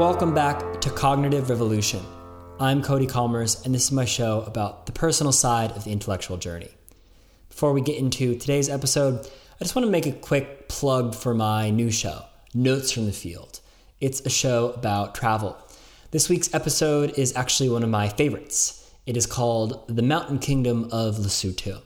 welcome back to Cognitive Revolution. I'm Cody Kommers, and this is my show about the personal side of the intellectual journey. Before we get into today's episode, I just want to make a quick plug for my new show, Notes from the Field. It's a show about travel. This week's episode is actually one of my favorites. It is called The Mountain Kingdom of Lesotho.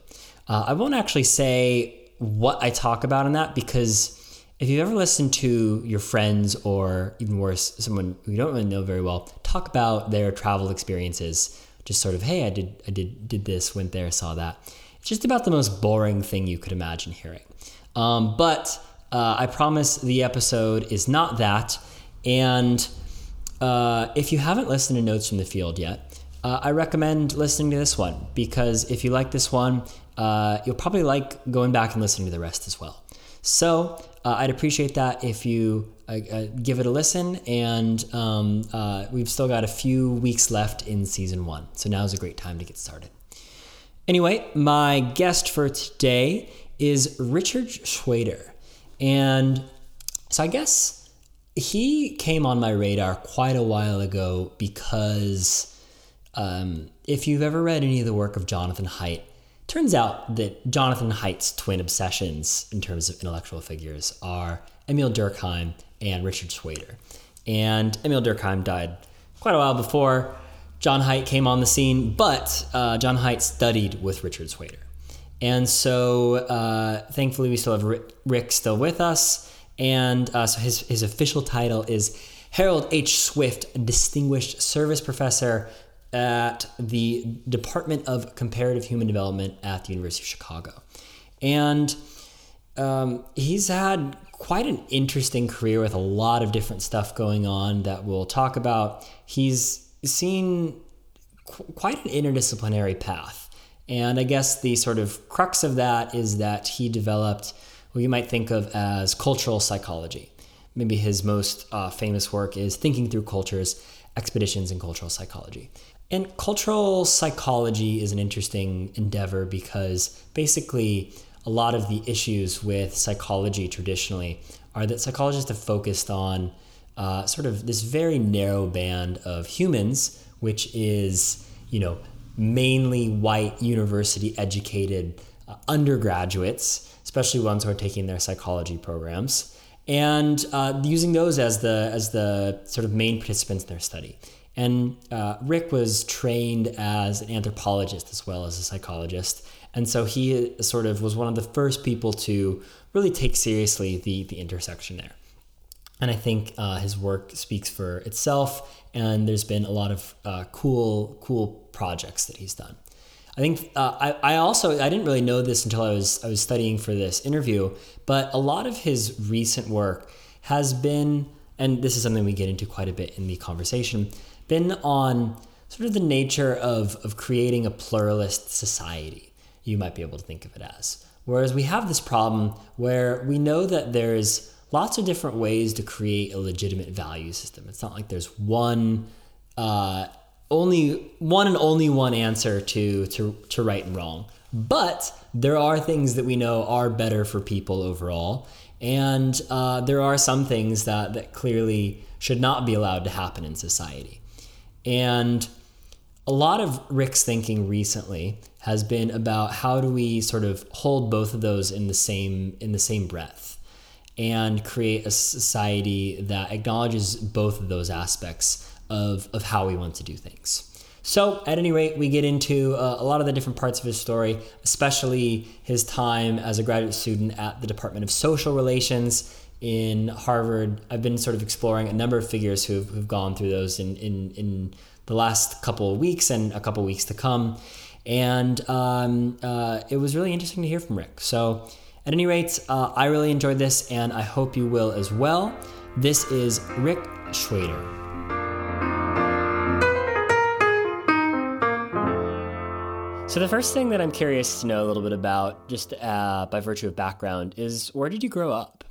Uh, I won't actually say what I talk about in that because if you've ever listened to your friends or even worse, someone who you don't really know very well talk about their travel experiences, just sort of, hey, I did, I did, did this, went there, saw that. It's just about the most boring thing you could imagine hearing. Um, but uh, I promise the episode is not that. And uh, if you haven't listened to Notes from the Field yet, uh, I recommend listening to this one because if you like this one, uh, you'll probably like going back and listening to the rest as well. So uh, I'd appreciate that if you uh, uh, give it a listen. And um, uh, we've still got a few weeks left in season one. So now is a great time to get started. Anyway, my guest for today is Richard Shweder. And so I guess he came on my radar quite a while ago because um, if you've ever read any of the work of Jonathan Haidt, Turns out that Jonathan Haidt's twin obsessions in terms of intellectual figures are Emil Durkheim and Richard Shweder. And Emil Durkheim died quite a while before John Haidt came on the scene, but uh, John Haidt studied with Richard Shweder. And so uh, thankfully, we still have Rick, Rick still with us. And uh, so his, his official title is Harold H. Swift Distinguished Service Professor at the Department of Comparative Human Development at the University of Chicago. And um, he's had quite an interesting career with a lot of different stuff going on that we'll talk about. He's seen qu- quite an interdisciplinary path. And I guess the sort of crux of that is that he developed what you might think of as cultural psychology. Maybe his most uh, famous work is Thinking Through Cultures Expeditions in Cultural Psychology. And cultural psychology is an interesting endeavor because basically a lot of the issues with psychology traditionally are that psychologists have focused on uh, sort of this very narrow band of humans, which is, you know, mainly white university educated uh, undergraduates, especially ones who are taking their psychology programs, and uh, using those as the as the sort of main participants in their study. And uh, Rick was trained as an anthropologist as well as a psychologist. And so he sort of was one of the first people to really take seriously the, the intersection there. And I think uh, his work speaks for itself. And there's been a lot of uh, cool, cool projects that he's done. I think uh, I, I also I didn't really know this until I was I was studying for this interview, but a lot of his recent work has been, and this is something we get into quite a bit in the conversation, been on sort of the nature of, of creating a pluralist society, you might be able to think of it as. Whereas we have this problem where we know that there's lots of different ways to create a legitimate value system. It's not like there's one, uh, only one and only one answer to, to, to right and wrong. But there are things that we know are better for people overall. And uh, there are some things that, that clearly should not be allowed to happen in society. And a lot of Rick's thinking recently has been about how do we sort of hold both of those in the same in the same breath and create a society that acknowledges both of those aspects of, of how we want to do things. So, at any rate, we get into uh, a lot of the different parts of his story, especially his time as a graduate student at the Department of Social Relations in Harvard, I've been sort of exploring a number of figures who've, who've gone through those in, in, in the last couple of weeks and a couple of weeks to come. And um, uh, it was really interesting to hear from Rick. So, at any rate, uh, I really enjoyed this, and I hope you will as well. This is Rick Shweder. So, the first thing that I'm curious to know a little bit about, just uh, by virtue of background, is where did you grow up?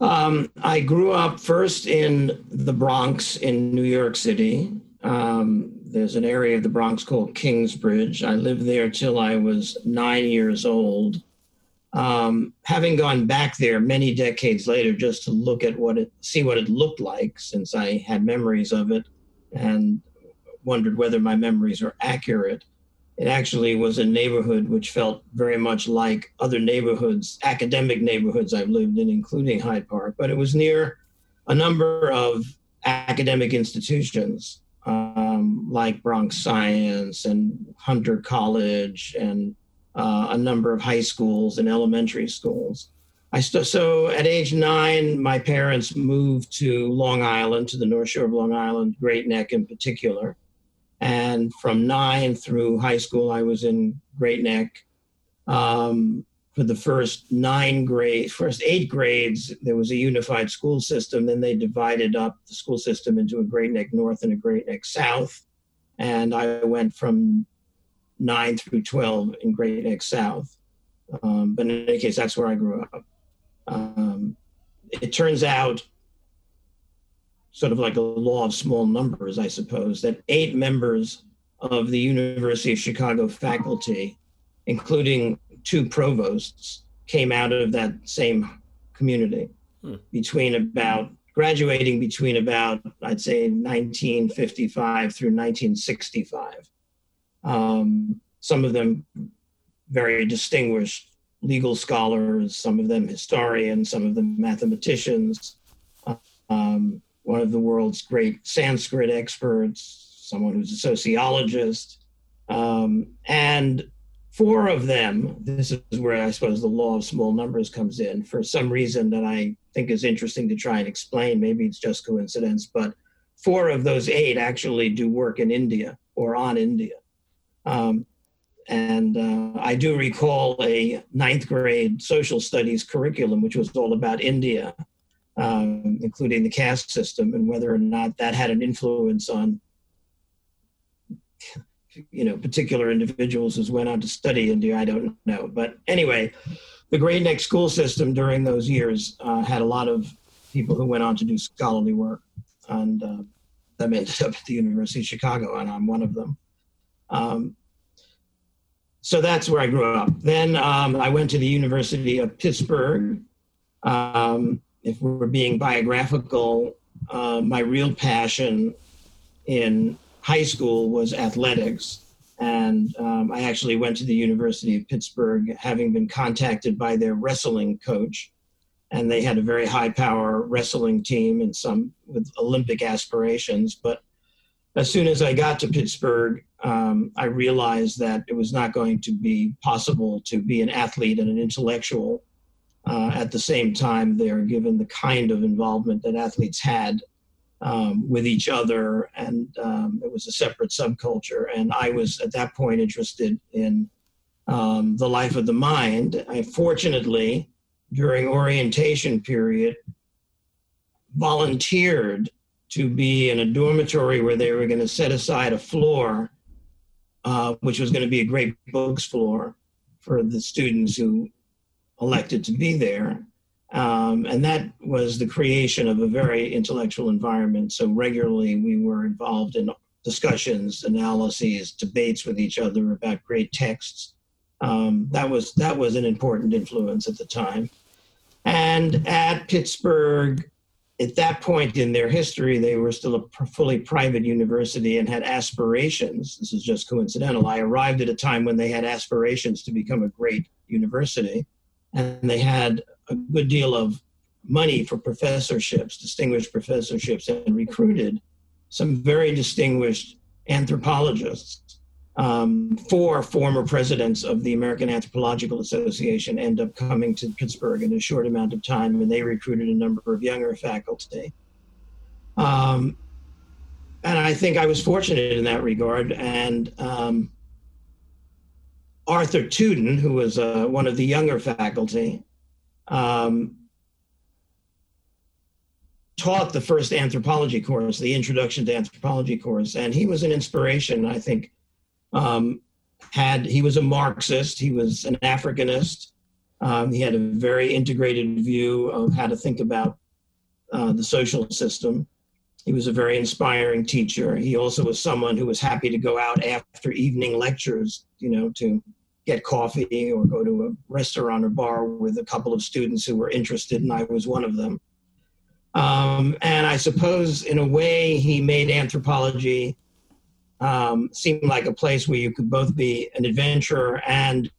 Um, I grew up first in the Bronx in New York City. Um, there's an area of the Bronx called Kingsbridge. I lived there till I was nine years old. um, having gone back there many decades later just to look at what it, see what it looked like, since I had memories of it and wondered whether my memories are accurate. It actually was a neighborhood which felt very much like other neighborhoods, academic neighborhoods I've lived in, including Hyde Park, but it was near a number of academic institutions um, like Bronx Science and Hunter College and uh, a number of high schools and elementary schools. I st- so at age nine, my parents moved to Long Island, to the North Shore of Long Island, Great Neck in particular. And from nine through high school, I was in Great Neck. Um, for the first nine grades, first eight grades, there was a unified school system. Then they divided up the school system into a Great Neck North and a Great Neck South. And I went from nine through 12 in Great Neck South. Um, but in any case, that's where I grew up. Um, it turns out, sort of like a law of small numbers, I suppose, that eight members of the University of Chicago faculty, including two provosts came out of that same community hmm. between about graduating between about I'd say 1955 through 1965. Um, some of them very distinguished legal scholars, some of them historians, some of them mathematicians. Um, one of the world's great Sanskrit experts, someone who's a sociologist, um, and four of them, this is where I suppose the law of small numbers comes in for some reason that I think is interesting to try and explain. Maybe it's just coincidence, but four of those eight actually do work in India or on India. Um, and uh, I do recall a ninth grade social studies curriculum, which was all about India, um, including the caste system and whether or not that had an influence on you know particular individuals who went on to study India. I don't know, but anyway, the Great Neck school system during those years uh, had a lot of people who went on to do scholarly work, and uh, them ended up at the University of Chicago, and I'm one of them. Um, so that's where I grew up. Then um, I went to the University of Pittsburgh. Um, if we're being biographical, uh, my real passion in high school was athletics. And um, I actually went to the University of Pittsburgh, having been contacted by their wrestling coach. And they had a very high power wrestling team and some with Olympic aspirations. But as soon as I got to Pittsburgh, um, I realized that it was not going to be possible to be an athlete and an intellectual uh, at the same time they're given the kind of involvement that athletes had um, with each other, and um, it was a separate subculture. And I was at that point interested in um, the life of the mind. I fortunately, during orientation period, volunteered to be in a dormitory where they were going to set aside a floor, uh, which was going to be a great books floor for the students who elected to be there. Um, and that was the creation of a very intellectual environment. So regularly we were involved in discussions, analyses, debates with each other about great texts. Um, that was that was an important influence at the time. And at Pittsburgh, at that point in their history, they were still a fully private university and had aspirations. This is just coincidental. I arrived at a time when they had aspirations to become a great university, and they had a good deal of money for professorships, distinguished professorships, and recruited some very distinguished anthropologists. Um, four former presidents of the American Anthropological Association end up coming to Pittsburgh in a short amount of time, and they recruited a number of younger faculty. Um, and I think I was fortunate in that regard. And um, Arthur Tuden, who was uh, one of the younger faculty, um, taught the first anthropology course, the introduction to anthropology course, and he was an inspiration. I think um, had he was a Marxist, he was an Africanist. Um, he had a very integrated view of how to think about uh, the social system. He was a very inspiring teacher. He also was someone who was happy to go out after evening lectures, you know, to get coffee or go to a restaurant or bar with a couple of students who were interested, and I was one of them. Um, and I suppose, in a way, he made anthropology um, seem like a place where you could both be an adventurer and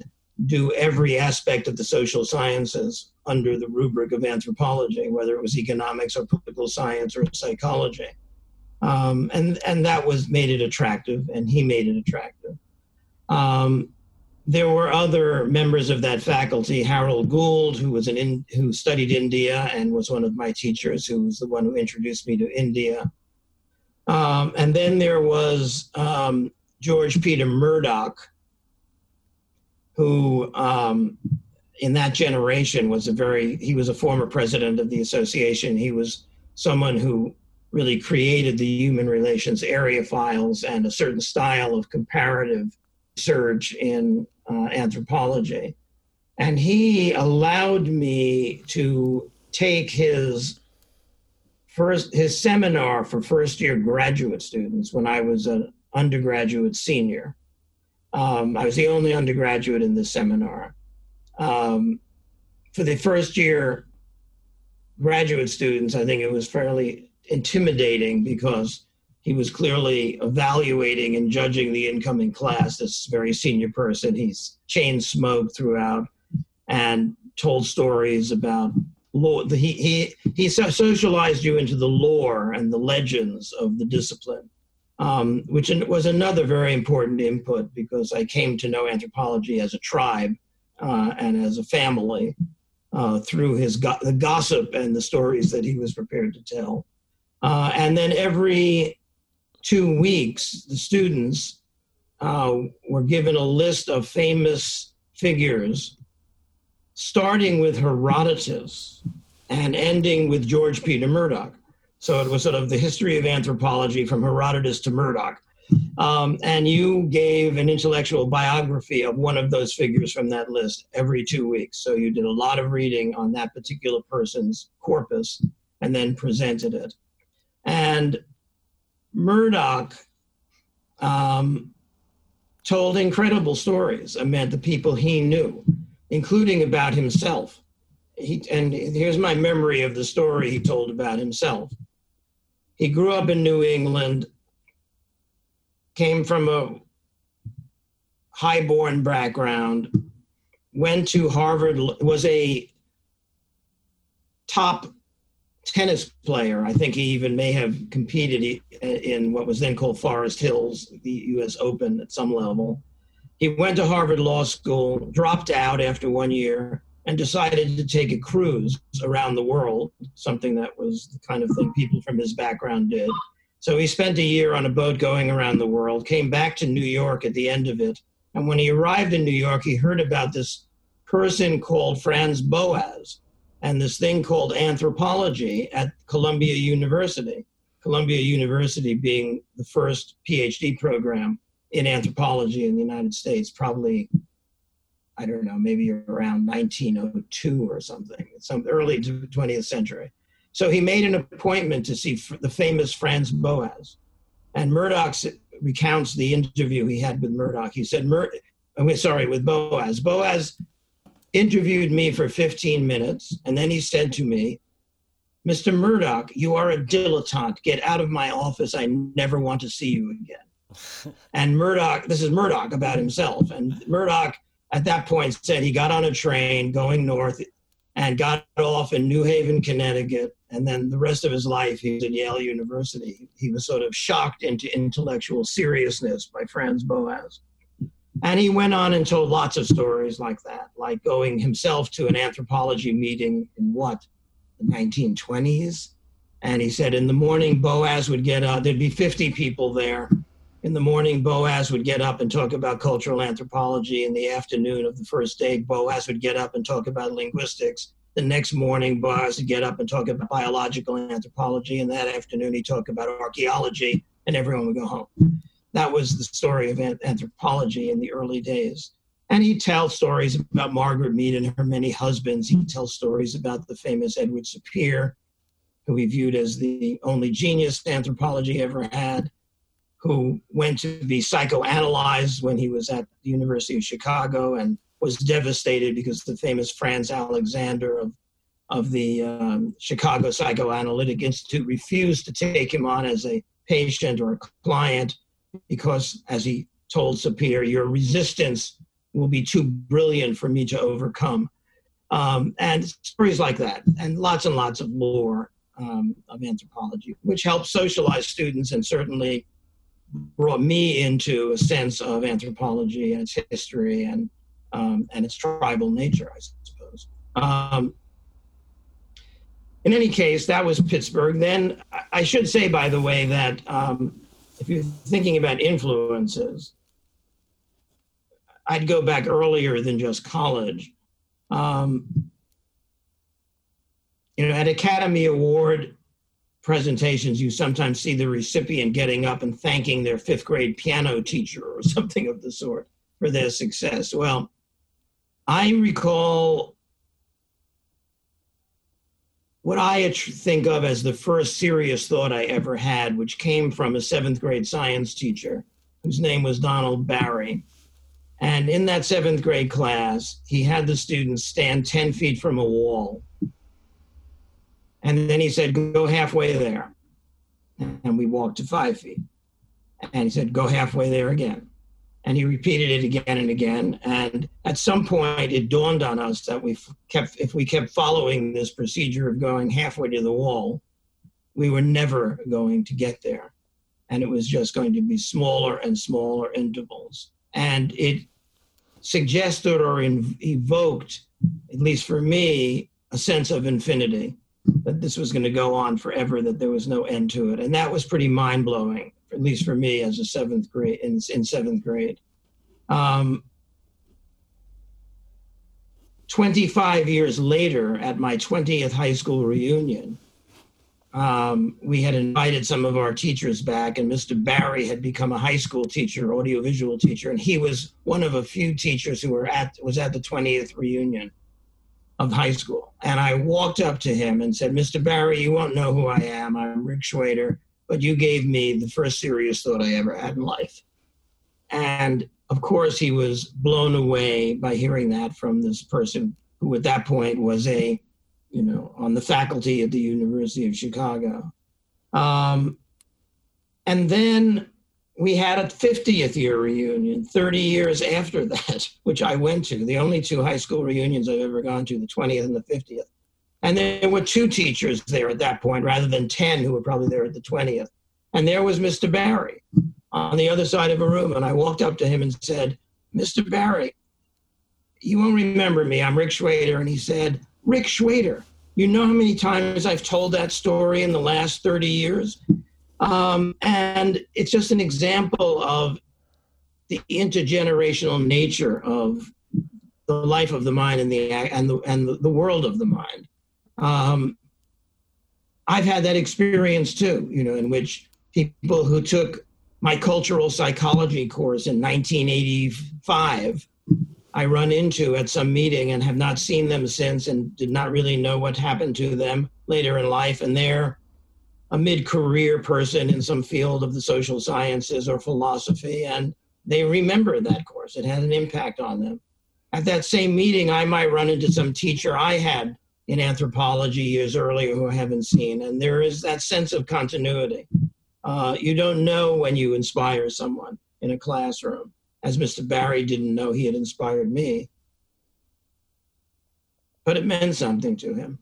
do every aspect of the social sciences under the rubric of anthropology, whether it was economics or political science or psychology. Um, and and that was made it attractive, and he made it attractive. Um, there were other members of that faculty. Harold Gould, who was an in, who studied India and was one of my teachers, who was the one who introduced me to India. Um, and then there was um, George Peter Murdock, who um, in that generation was a very he was a former president of the association. He was someone who really created the human relations area files and a certain style of comparative surge in uh, anthropology. And he allowed me to take his first his seminar for first year graduate students when I was an undergraduate senior. Um, I was the only undergraduate in this seminar. Um, for the first year graduate students, I think it was fairly intimidating because he was clearly evaluating and judging the incoming class. This very senior person. He's chain smoked throughout and told stories about lore. He, he, he socialized you into the lore and the legends of the discipline, um, which was another very important input because I came to know anthropology as a tribe uh, and as a family uh, through his go- the gossip and the stories that he was prepared to tell. Uh, and then every two weeks, the students uh, were given a list of famous figures, starting with Herodotus and ending with George Peter Murdock. So it was sort of the history of anthropology from Herodotus to Murdock. Um, and you gave an intellectual biography of one of those figures from that list every two weeks. So you did a lot of reading on that particular person's corpus and then presented it. And Murdock um, told incredible stories about the people he knew, including about himself. He, and here's my memory of the story he told about himself. He grew up in New England, came from a highborn background, went to Harvard, was a top tennis player. I think he even may have competed in what was then called Forest Hills, the U.S. Open at some level. He went to Harvard Law School, dropped out after one year, and decided to take a cruise around the world, something that was the kind of thing people from his background did. So he spent a year on a boat going around the world, came back to New York at the end of it. And when he arrived in New York, he heard about this person called Franz Boas, and this thing called anthropology at Columbia University. Columbia University being the first PhD program in anthropology in the United States, probably, I don't know, maybe around 1902 or something, some early 20th century. So he made an appointment to see the famous Franz Boas. And Murdock recounts the interview he had with Murdock. He said, Mur- sorry, with Boas. Boas interviewed me for 15 minutes, and then he said to me, Mr. Murdock, you are a dilettante. Get out of my office. I never want to see you again. and Murdock, this is Murdock about himself. And Murdock at that point said he got on a train going north and got off in New Haven, Connecticut. And then the rest of his life, he was at Yale University. He was sort of shocked into intellectual seriousness by Franz Boas. And he went on and told lots of stories like that, like going himself to an anthropology meeting in what, the 1920s? And he said in the morning, Boas would get up, there'd be 50 people there. In the morning, Boas would get up and talk about cultural anthropology. In the afternoon of the first day, Boas would get up and talk about linguistics. The next morning, Boas would get up and talk about biological anthropology. And that afternoon, he'd talk about archaeology, and everyone would go home that was the story of anthropology in the early days. And he tells stories about Margaret Mead and her many husbands. He tells stories about the famous Edward Sapir, who he viewed as the only genius anthropology ever had. who went to be psychoanalyzed when he was at the University of Chicago and was devastated because the famous Franz Alexander of of the um, Chicago Psychoanalytic Institute refused to take him on as a patient or a client because, as he told Sapir, your resistance will be too brilliant for me to overcome. Um, and stories like that, and lots and lots of lore um, of anthropology, which helped socialize students and certainly brought me into a sense of anthropology and its history and um, and its tribal nature, I suppose. Um, in any case, that was Pittsburgh. Then I should say, by the way, that um, if you're thinking about influences, I'd go back earlier than just college. Um, you know, at Academy Award presentations, you sometimes see the recipient getting up and thanking their fifth grade piano teacher or something of the sort for their success. Well, I recall what I think of as the first serious thought I ever had, which came from a seventh grade science teacher whose name was Donald Barry. And in that seventh grade class, he had the students stand 10 feet from a wall and then he said, Go halfway there. And we walked to five feet. And he said, Go halfway there again. And he repeated it again and again. And at some point, it dawned on us that we kept, if we kept following this procedure of going halfway to the wall, we were never going to get there. And it was just going to be smaller and smaller intervals. And it suggested or evoked, at least for me, a sense of infinity that this was going to go on forever, that there was no end to it. And that was pretty mind blowing, at least for me as a seventh grade in, in seventh grade. Um, 25 years later, at my 20th high school reunion, um, we had invited some of our teachers back, and Mr. Barry had become a high school teacher, audiovisual teacher, and he was one of a few teachers who were at was at the 20th reunion of high school. And I walked up to him and said, Mr. Barry, you won't know who I am. I'm Rick Shweder, but you gave me the first serious thought I ever had in life. And of course, he was blown away by hearing that from this person who at that point was a, you know, on the faculty at the University of Chicago. Um, and then we had a 50th year reunion 30 years after that, which I went to, the only two high school reunions I've ever gone to, the 20th and the 50th. And there were two teachers there at that point rather than 10 who were probably there at the 20th. And there was Mr. Barry on the other side of a room. And I walked up to him and said, Mr. Barry, you won't remember me. I'm Rick Shweder. And he said, Rick Shweder, you know how many times I've told that story in the last 30 years? Um, and it's just an example of the intergenerational nature of the life of the mind and the and the and the, world of the mind. Um, I've had that experience too, you know, in which people who took my cultural psychology course in 1985, I run into at some meeting and have not seen them since, and did not really know what happened to them later in life, and they're a mid-career person in some field of the social sciences or philosophy and they remember that course. It had an impact on them. At that same meeting i might run into some teacher i had in anthropology years earlier who i haven't seen and there is that sense of continuity uh, you don't know when you inspire someone in a classroom as mr barry didn't know he had inspired me but it meant something to him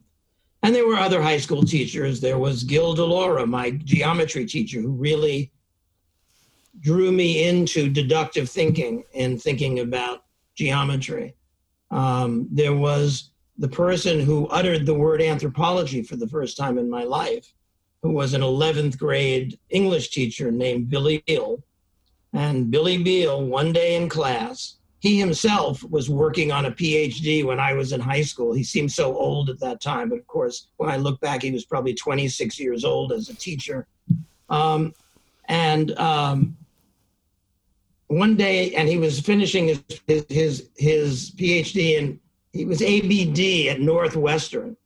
and there were other high school teachers. There was Gil Delora, my geometry teacher, who really drew me into deductive thinking and thinking about geometry. Um, there was the person who uttered the word anthropology for the first time in my life, who was an 11th grade English teacher named Billy Beal. And Billy Beal, one day in class, he himself was working on a PhD when I was in high school. He seemed so old at that time, but of course, when I look back, he was probably 26 years old as a teacher. Um, and um, one day, and he was finishing his, his, his his PhD, and he was ABD at Northwestern,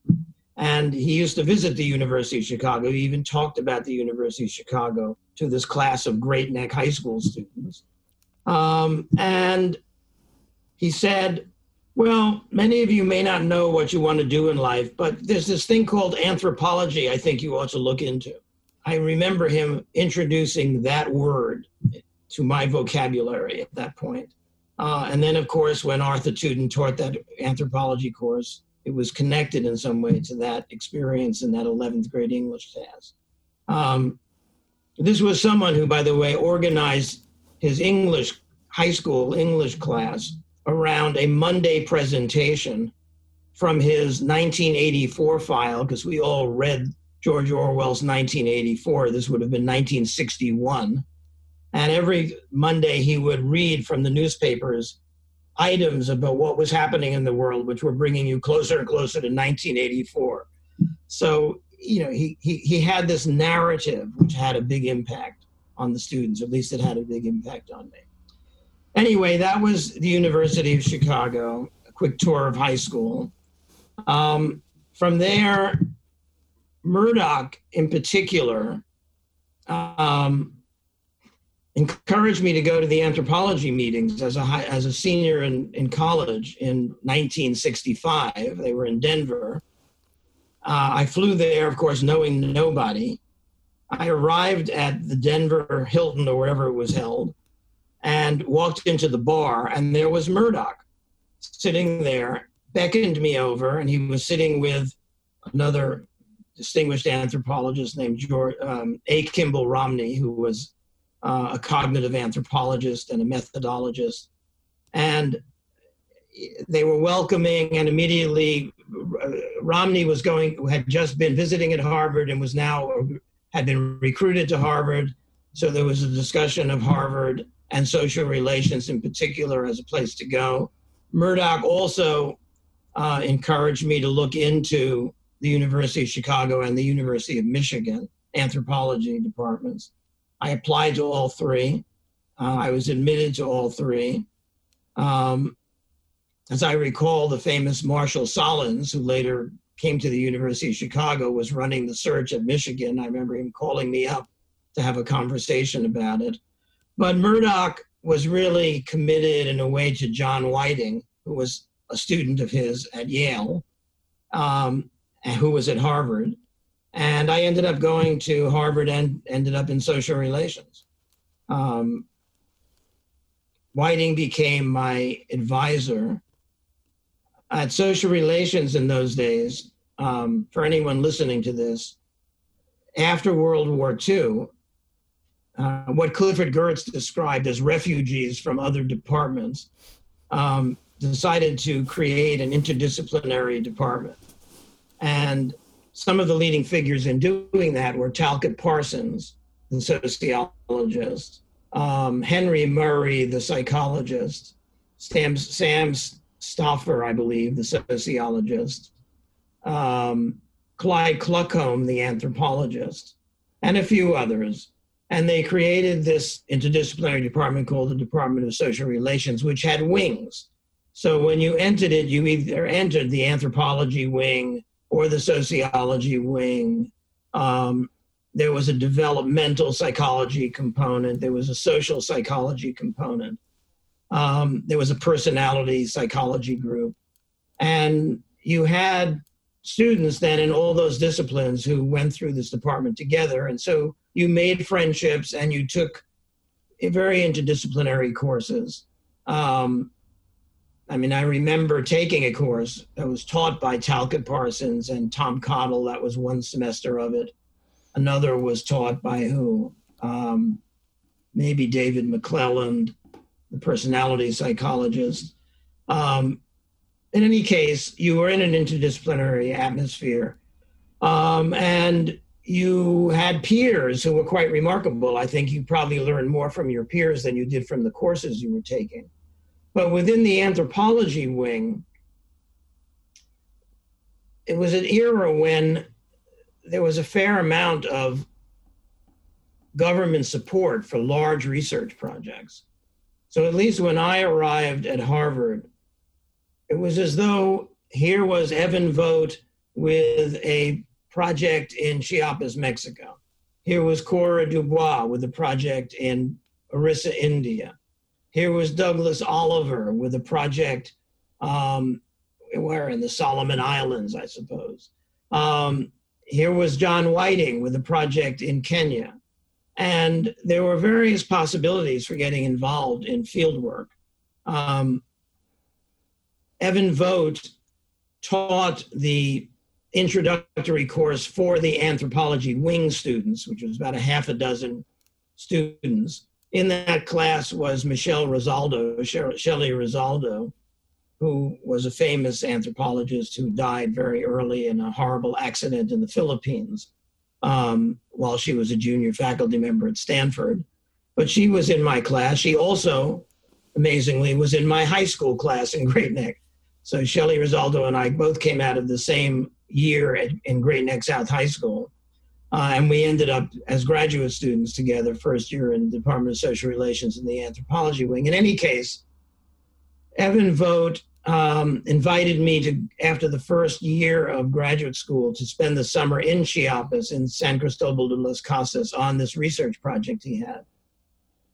and he used to visit the University of Chicago. He even talked about the University of Chicago to this class of Great Neck High School students. Um, and he said, Well, many of you may not know what you want to do in life, but there's this thing called anthropology I think you ought to look into. I remember him introducing that word to my vocabulary at that point. Uh, and then, of course, when Arthur Tuden taught that anthropology course, it was connected in some way to that experience in that 11th grade English class. Um, this was someone who, by the way, organized his English high school English class around a Monday presentation from his 1984 file, because we all read George Orwell's 1984. This would have been 1961. And every Monday, he would read from the newspapers items about what was happening in the world, which were bringing you closer and closer to 1984. So, you know, he, he, he had this narrative which had a big impact on the students, at least it had a big impact on me. Anyway, that was the University of Chicago, a quick tour of high school. Um, from there, Murdock in particular um, encouraged me to go to the anthropology meetings as a high, as a senior in, in college in 1965. They were in Denver. Uh, I flew there, of course, knowing nobody. I arrived at the Denver Hilton or wherever it was held and walked into the bar, and there was Murdock sitting there, beckoned me over, and he was sitting with another distinguished anthropologist named George, um, A. Kimball Romney, who was uh, a cognitive anthropologist and a methodologist. And they were welcoming, and immediately uh, Romney was going, had just been visiting at Harvard and was now, had been recruited to Harvard. So there was a discussion of Harvard and social relations in particular as a place to go. Murdock also uh, encouraged me to look into the University of Chicago and the University of Michigan anthropology departments. I applied to all three. Uh, I was admitted to all three. Um, as I recall, the famous Marshall Sahlins, who later came to the University of Chicago, was running the search at Michigan. I remember him calling me up to have a conversation about it. But Murdock was really committed in a way to John Whiting, who was a student of his at Yale, um, and who was at Harvard. And I ended up going to Harvard and ended up in social relations. Um, Whiting became my advisor. At social relations in those days, um, for anyone listening to this, after World War II, uh, what Clifford Geertz described as refugees from other departments, um, decided to create an interdisciplinary department. And some of the leading figures in doing that were Talcott Parsons, the sociologist, um, Henry Murray, the psychologist, Sam, Sam Stouffer, I believe, the sociologist, um, Clyde Kluckhohn, the anthropologist, and a few others. And they created this interdisciplinary department called the Department of Social Relations, which had wings. So when you entered it, you either entered the anthropology wing or the sociology wing. Um, there was a developmental psychology component. There was a social psychology component. Um, there was a personality psychology group. And you had students then in all those disciplines who went through this department together. And so you made friendships and you took very interdisciplinary courses. Um, I mean, I remember taking a course that was taught by Talcott Parsons and Tom Cottle. That was one semester of it. Another was taught by who? Um, maybe David McClelland, the personality psychologist. Um, in any case, you were in an interdisciplinary atmosphere. Um, and you had peers who were quite remarkable. I think you probably learned more from your peers than you did from the courses you were taking. But within the anthropology wing, it was an era when there was a fair amount of government support for large research projects. So, at least when I arrived at Harvard, it was as though here was Evan Vogt with a project in Chiapas, Mexico. Here was Cora Dubois with a project in Orissa, India. Here was Douglas Oliver with a project um, where in the Solomon Islands, I suppose. Um, here was John Whiting with a project in Kenya. And there were various possibilities for getting involved in field work. Um, Evan Vogt taught the introductory course for the anthropology wing students, which was about a half a dozen students. In that class was Michelle Rosaldo, Shelley Rosaldo, who was a famous anthropologist who died very early in a horrible accident in the Philippines um, while she was a junior faculty member at Stanford. But she was in my class. She also, amazingly, was in my high school class in Great Neck. So Shelley Rosaldo and I both came out of the same year at, in Great Neck South High School. Uh, and we ended up as graduate students together, first year in the Department of Social Relations in the anthropology wing. In any case, Evan Vogt um, invited me to, after the first year of graduate school, to spend the summer in Chiapas in San Cristobal de las Casas on this research project he had.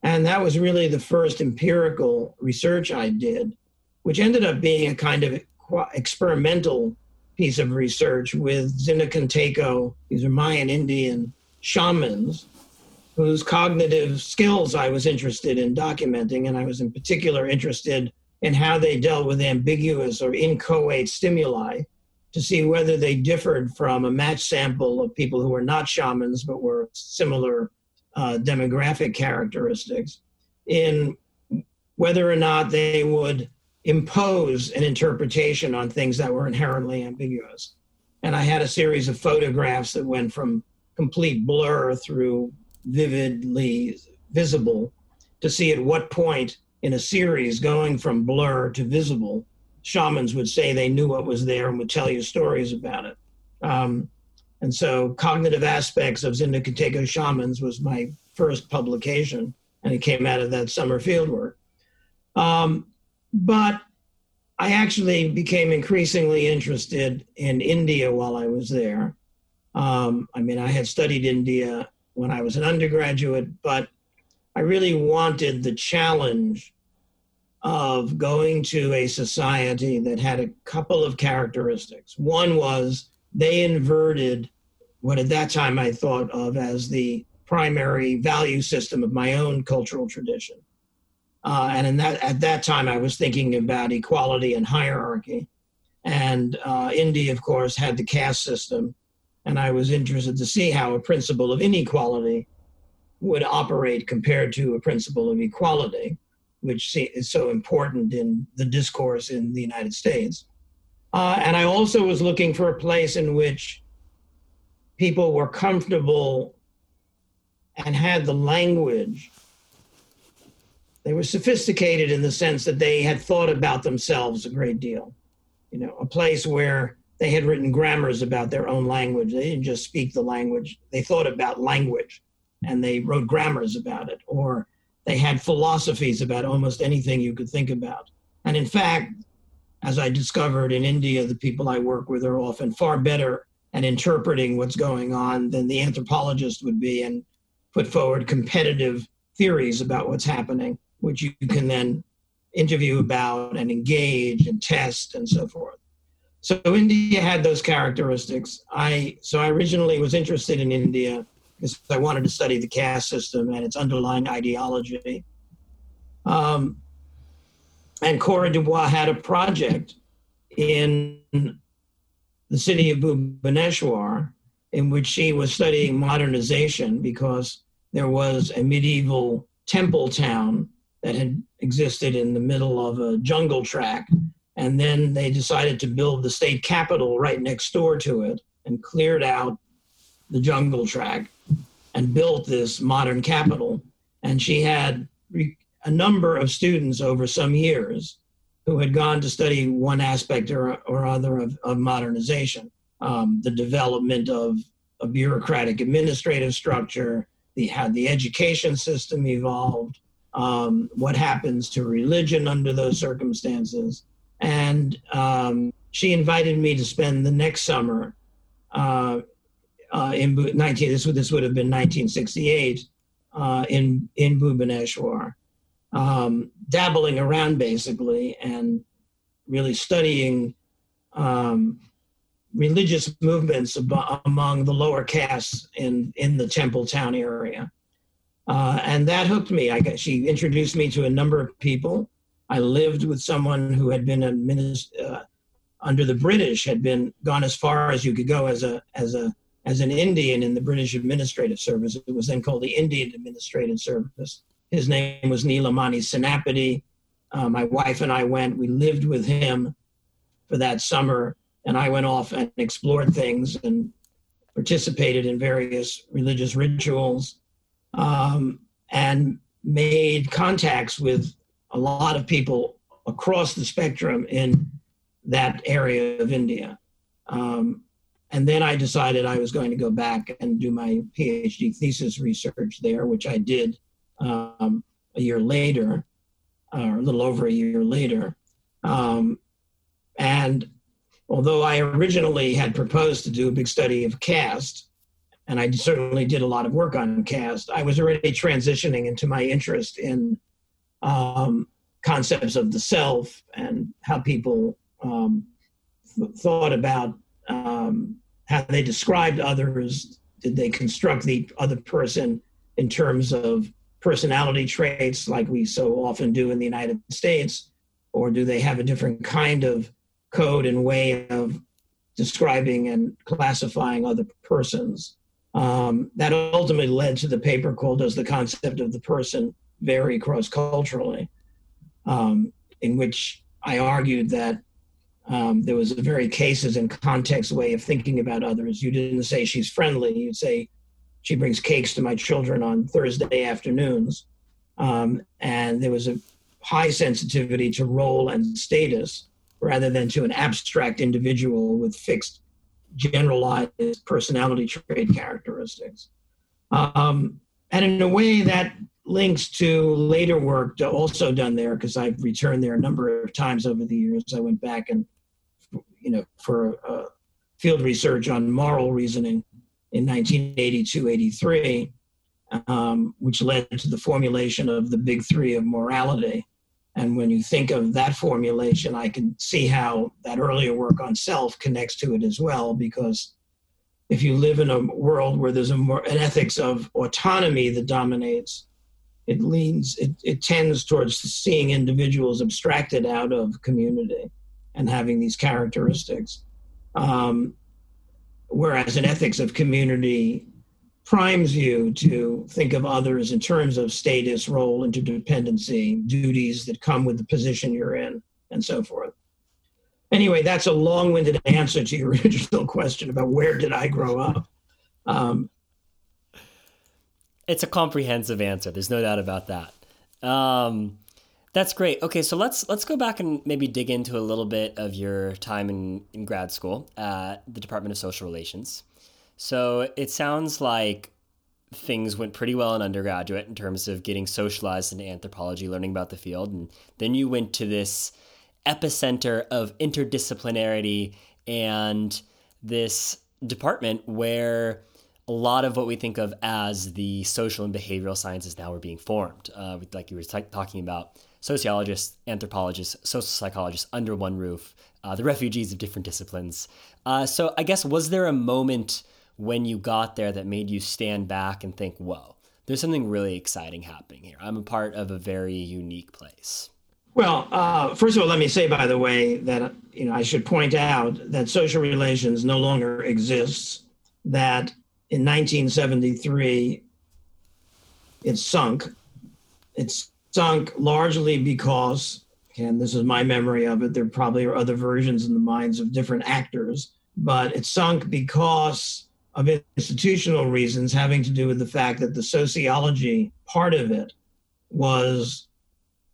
And that was really the first empirical research I did, which ended up being a kind of experimental piece of research with Zinacanteco. These are Mayan Indian shamans whose cognitive skills I was interested in documenting. And I was in particular interested in how they dealt with ambiguous or inchoate stimuli to see whether they differed from a match sample of people who were not shamans but were similar uh, demographic characteristics in whether or not they would impose an interpretation on things that were inherently ambiguous. And I had a series of photographs that went from complete blur through vividly visible to see at what point in a series going from blur to visible, shamans would say they knew what was there and would tell you stories about it. Um, and so, Cognitive Aspects of Zinacanteco Shamans was my first publication, and it came out of that summer fieldwork. Um, but I actually became increasingly interested in India while I was there. Um, I mean, I had studied India when I was an undergraduate, but I really wanted the challenge of going to a society that had a couple of characteristics. One was they inverted what at that time I thought of as the primary value system of my own cultural tradition. Uh, and in that, at that time, I was thinking about equality and hierarchy. And uh, India, of course, had the caste system. And I was interested to see how a principle of inequality would operate compared to a principle of equality which is so important in the discourse in the United States. Uh, and I also was looking for a place in which people were comfortable and had the language. They were sophisticated in the sense that they had thought about themselves a great deal. You know, a place where they had written grammars about their own language. They didn't just speak the language, they thought about language and they wrote grammars about it. Or they had philosophies about almost anything you could think about. And in fact, as I discovered in India, the people I work with are often far better at interpreting what's going on than the anthropologist would be and put forward competitive theories about what's happening, which you can then interview about and engage and test and so forth. So India had those characteristics. I so I originally was interested in India because I wanted to study the caste system and its underlying ideology. Um, and Cora Dubois had a project in the city of Bhubaneswar in which she was studying modernization because there was a medieval temple town that had existed in the middle of a jungle track. And then they decided to build the state capital right next door to it and cleared out the jungle track and built this modern capital. And she had a number of students over some years who had gone to study one aspect or, or other of, of modernization um, the development of a bureaucratic administrative structure, the, how the education system evolved, um, what happens to religion under those circumstances. And um, she invited me to spend the next summer uh, uh, in 19 this would this would have been 1968 uh, in in Bhubaneswar, um, dabbling around basically and really studying um, religious movements ab- among the lower castes in in the temple town area. Uh, and that hooked me. I she introduced me to a number of people. I lived with someone who had been a minister uh, under the British, had been gone as far as you could go as a as a as an Indian in the British Administrative Service. It was then called the Indian Administrative Service. His name was Neelamani Senapati. Uh, my wife and I went. We lived with him for that summer, and I went off and explored things and participated in various religious rituals um, and made contacts with a lot of people across the spectrum in that area of India. Um, and then I decided I was going to go back and do my PhD thesis research there, which I did um, a year later, or a little over a year later. Um, and although I originally had proposed to do a big study of caste, and I certainly did a lot of work on caste, I was already transitioning into my interest in um, concepts of the self and how people um, th- thought about um, how they described others. Did they construct the other person in terms of personality traits like we so often do in the United States? Or do they have a different kind of code and way of describing and classifying other persons? Um, that ultimately led to the paper called Does the Concept of the Person Vary Cross Culturally? Um, in which I argued that um, there was a very cases and context way of thinking about others. You didn't say she's friendly. You'd say she brings cakes to my children on Thursday afternoons. Um, and there was a high sensitivity to role and status rather than to an abstract individual with fixed generalized personality trait characteristics. Um, and in a way that links to later work also done there because I've returned there a number of times over the years. I went back and you know, for uh, field research on moral reasoning in 1982-83, um, which led to the formulation of the big three of morality. And when you think of that formulation, I can see how that earlier work on self connects to it as well, because if you live in a world where there's a more, an ethics of autonomy that dominates, it leans, it, it tends towards seeing individuals abstracted out of community and having these characteristics. Um, whereas an ethics of community primes you to think of others in terms of status, role, interdependency, duties that come with the position you're in, and so forth. Anyway, that's a long winded answer to your original question about where did I grow up. Um, it's a comprehensive answer. There's no doubt about that. Um, that's great. Okay, so let's let's go back and maybe dig into a little bit of your time in, in grad school at the Department of Social Relations. So it sounds like things went pretty well in undergraduate in terms of getting socialized into anthropology, learning about the field, and then you went to this epicenter of interdisciplinarity and this department where a lot of what we think of as the social and behavioral sciences now are being formed. Uh, like you were t- talking about sociologists, anthropologists, social psychologists under one roof, uh, the refugees of different disciplines. Uh, so I guess was there a moment when you got there that made you stand back and think, whoa, there's something really exciting happening here. I'm a part of a very unique place. Well, uh, first of all, let me say, by the way, that you know I should point out that social relations no longer exists. That in 1973 it sunk. It's sunk largely because, and this is my memory of it, there probably are other versions in the minds of different actors, but it sunk because of institutional reasons having to do with the fact that the sociology part of it was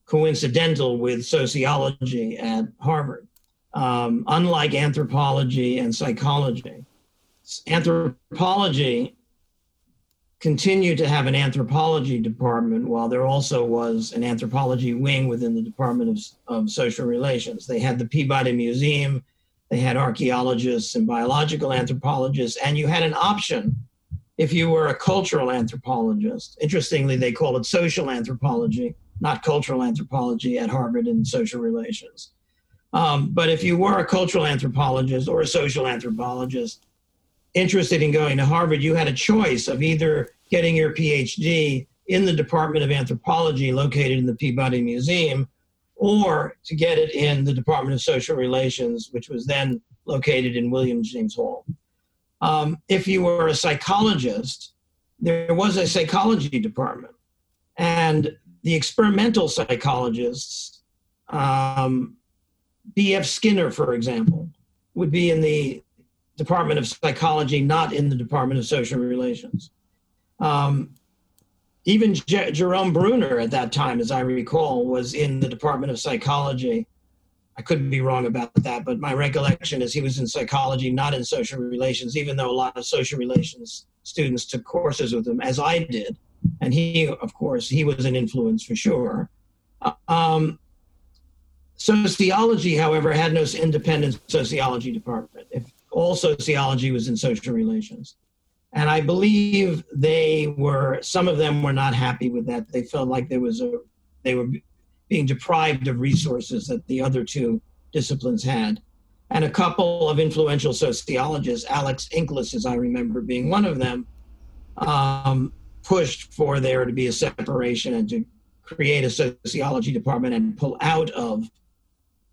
coincidental with sociology at Harvard. Um, unlike anthropology and psychology, anthropology continued to have an anthropology department while there also was an anthropology wing within the Department of, of Social Relations. They had the Peabody Museum they had archaeologists and biological anthropologists, and you had an option if you were a cultural anthropologist. Interestingly, they call it social anthropology, not cultural anthropology at Harvard in social relations. Um, but if you were a cultural anthropologist or a social anthropologist interested in going to Harvard, you had a choice of either getting your PhD in the Department of Anthropology located in the Peabody Museum or to get it in the Department of Social Relations, which was then located in William James Hall. Um, if you were a psychologist, there was a psychology department. And the experimental psychologists, um, B.F. Skinner, for example, would be in the Department of Psychology, not in the Department of Social Relations. Um, even J- Jerome Bruner at that time, as I recall, was in the Department of Psychology. I couldn't be wrong about that, but my recollection is he was in psychology, not in social relations, even though a lot of social relations students took courses with him, as I did. And he, of course, he was an influence for sure. Um, sociology, however, had no independent sociology department. If all sociology was in social relations. And I believe they were, some of them were not happy with that. They felt like there was a, they were being deprived of resources that the other two disciplines had. And a couple of influential sociologists, Alex Inkeles, as I remember being one of them, um, pushed for there to be a separation and to create a sociology department and pull out of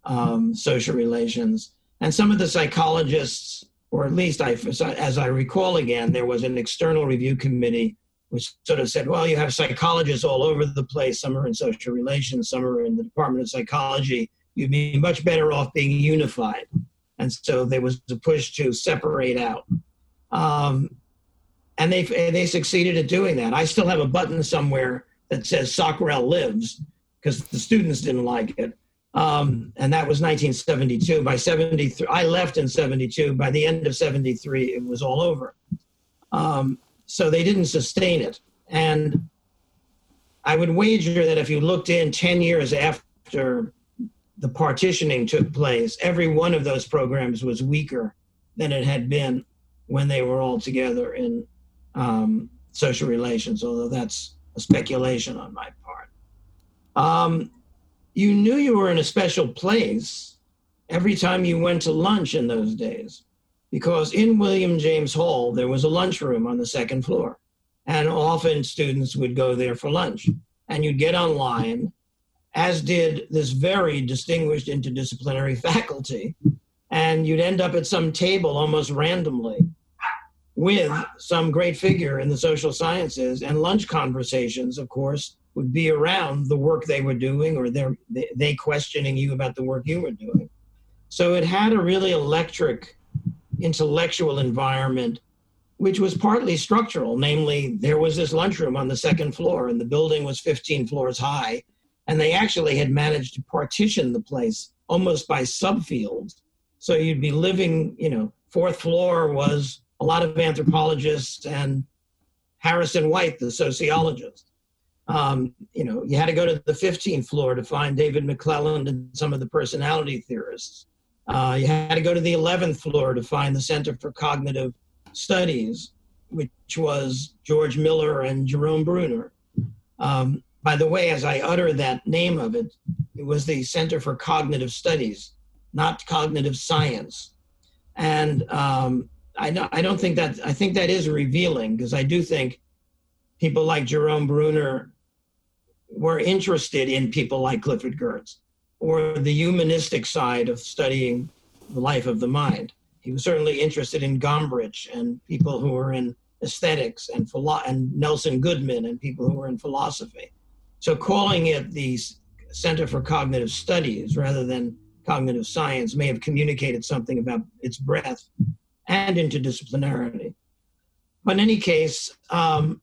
um, social relations. And some of the psychologists or at least I, as I recall again, there was an external review committee which sort of said, well, you have psychologists all over the place. Some are in social relations, some are in the Department of Psychology. You'd be much better off being unified. And so there was a push to separate out. Um, and they, they succeeded at doing that. I still have a button somewhere that says Soc Rel lives because the students didn't like it. Um, and that was 1972. By 73, I left in 72. By the end of 73, it was all over. Um, so they didn't sustain it. And I would wager that if you looked in 10 years after the partitioning took place, every one of those programs was weaker than it had been when they were all together in um, social relations, although that's a speculation on my part. Um, you knew you were in a special place every time you went to lunch in those days because in William James Hall, there was a lunchroom on the second floor. And often students would go there for lunch. And you'd get online, as did this very distinguished interdisciplinary faculty. And you'd end up at some table almost randomly with some great figure in the social sciences. And lunch conversations, of course, would be around the work they were doing or they they questioning you about the work you were doing. So it had a really electric intellectual environment, which was partly structural. Namely, there was this lunchroom on the second floor, and the building was 15 floors high. And they actually had managed to partition the place almost by subfields. So you'd be living, you know, fourth floor was a lot of anthropologists and Harrison White, the sociologist. Um, you know, you had to go to the 15th floor to find David McClelland and some of the personality theorists. Uh, you had to go to the 11th floor to find the Center for Cognitive Studies, which was George Miller and Jerome Bruner. Um, by the way, as I utter that name of it, it was the Center for Cognitive Studies, not cognitive science. And um, I, don't, I don't think that, I think that is revealing because I do think people like Jerome Bruner were interested in people like Clifford Geertz or the humanistic side of studying the life of the mind. He was certainly interested in Gombrich and people who were in aesthetics and, philo- and Nelson Goodman and people who were in philosophy. So calling it the Center for Cognitive Studies rather than cognitive science may have communicated something about its breadth and interdisciplinarity. But in any case, um,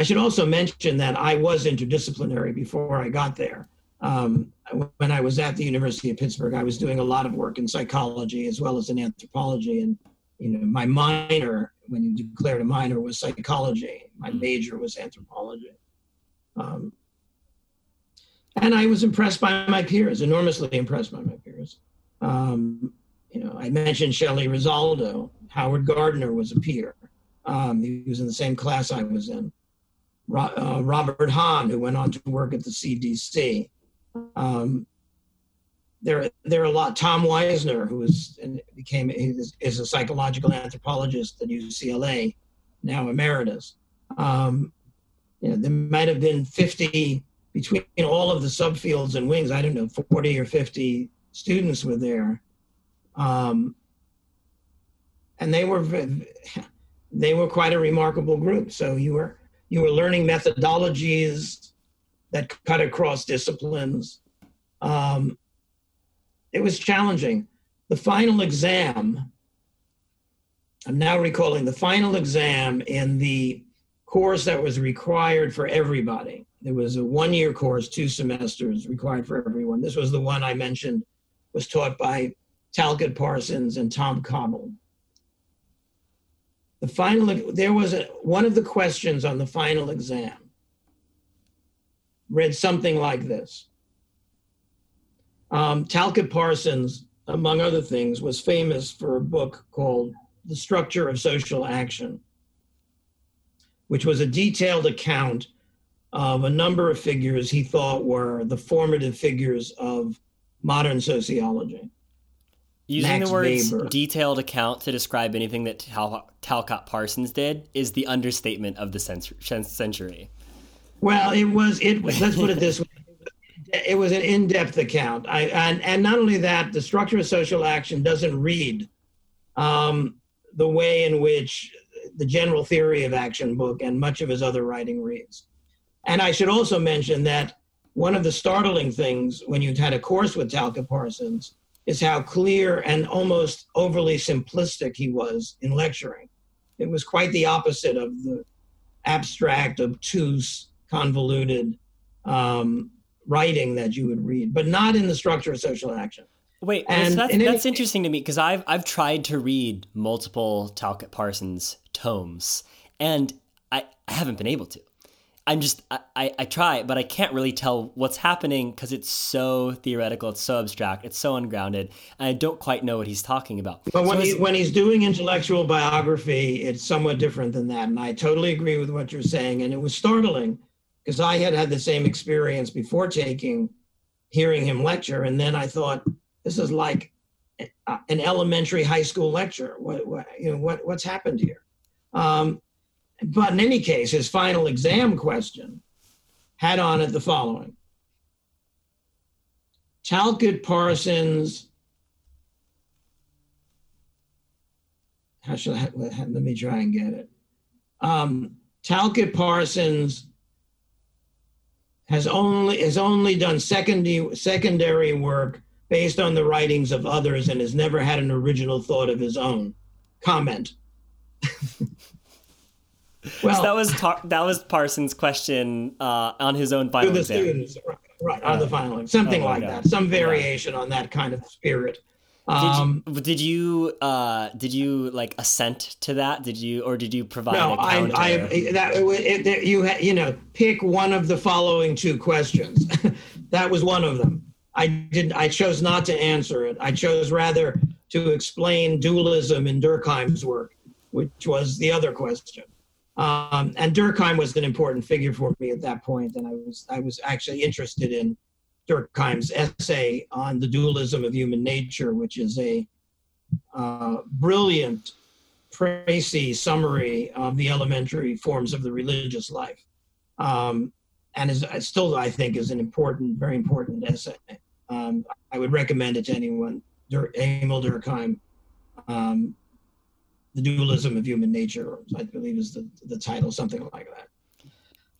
I should also mention that I was interdisciplinary before I got there. Um, when I was at the University of Pittsburgh, I was doing a lot of work in psychology as well as in anthropology. And you know, my minor, when you declared a minor, was psychology. My mm. major was anthropology. Um, and I was impressed by my peers, enormously impressed by my peers. Um, you know, I mentioned Shelley Rosaldo. Howard Gardner was a peer. Um, he was in the same class I was in. Uh, Robert Hahn, who went on to work at the CDC. Um, there, there are a lot. Tom Weisner, who is became is a psychological anthropologist at UCLA, now emeritus. Um, you know, there might have been 50 between all of the subfields and wings. I don't know, 40 or 50 students were there, um, and they were they were quite a remarkable group. So you were you were learning methodologies that cut across disciplines. Um, it was challenging. The final exam, I'm now recalling the final exam in the course that was required for everybody. There was a one year course, two semesters required for everyone. This was the one I mentioned was taught by Talcott Parsons and Tom Cobble. The final, there was a, one of the questions on the final exam read something like this. Um, Talcott Parsons, among other things, was famous for a book called The Structure of Social Action, which was a detailed account of a number of figures he thought were the formative figures of modern sociology. Using Max the words Weber. detailed account to describe anything that Tal- Talcott Parsons did is the understatement of the century. Well, it was, it was, let's put it this way. It was an in-depth account. I, and, and not only that, the structure of social action doesn't read um, the way in which the general theory of action book and much of his other writing reads. And I should also mention that one of the startling things when you had a course with Talcott Parsons is how clear and almost overly simplistic he was in lecturing. It was quite the opposite of the abstract, obtuse, convoluted um, writing that you would read, but not in the structure of social action. Wait, and that's, that's interesting to me because I've I've tried to read multiple Talcott Parsons tomes, and I, I haven't been able to. I'm just I, I, I try, but I can't really tell what's happening because it's so theoretical, it's so abstract, it's so ungrounded, and I don't quite know what he's talking about. But when so he, when he's doing intellectual biography, it's somewhat different than that, and I totally agree with what you're saying. And it was startling because I had had the same experience before taking, hearing him lecture, and then I thought this is like an elementary high school lecture. What, what you know what what's happened here? Um, but in any case, his final exam question had on it the following Talcott Parsons. How should I let me try and get it? Um, Talcott Parsons has only has only done secondary secondary work based on the writings of others and has never had an original thought of his own. Comment. Well, so that was tar- that was Parsons' question uh, on his own final to the exam. students, right, right on the final, something oh, like that, some variation yeah. on that kind of spirit. Um, did you, did you uh, did you like assent to that? Did you or did you provide? No, I, I that it, it, you you know pick one of the following two questions. that was one of them. I didn't. I chose not to answer it. I chose rather to explain dualism in Durkheim's work, which was the other question. Um, and Durkheim was an important figure for me at that point, and I was I was actually interested in Durkheim's essay on the dualism of human nature, which is a uh, brilliant, précis summary of the elementary forms of the religious life, um, and is still I think is an important, very important essay. Um, I would recommend it to anyone. Dur- Emil Durkheim. Um, the dualism of human nature, I believe is the, the title, something like that.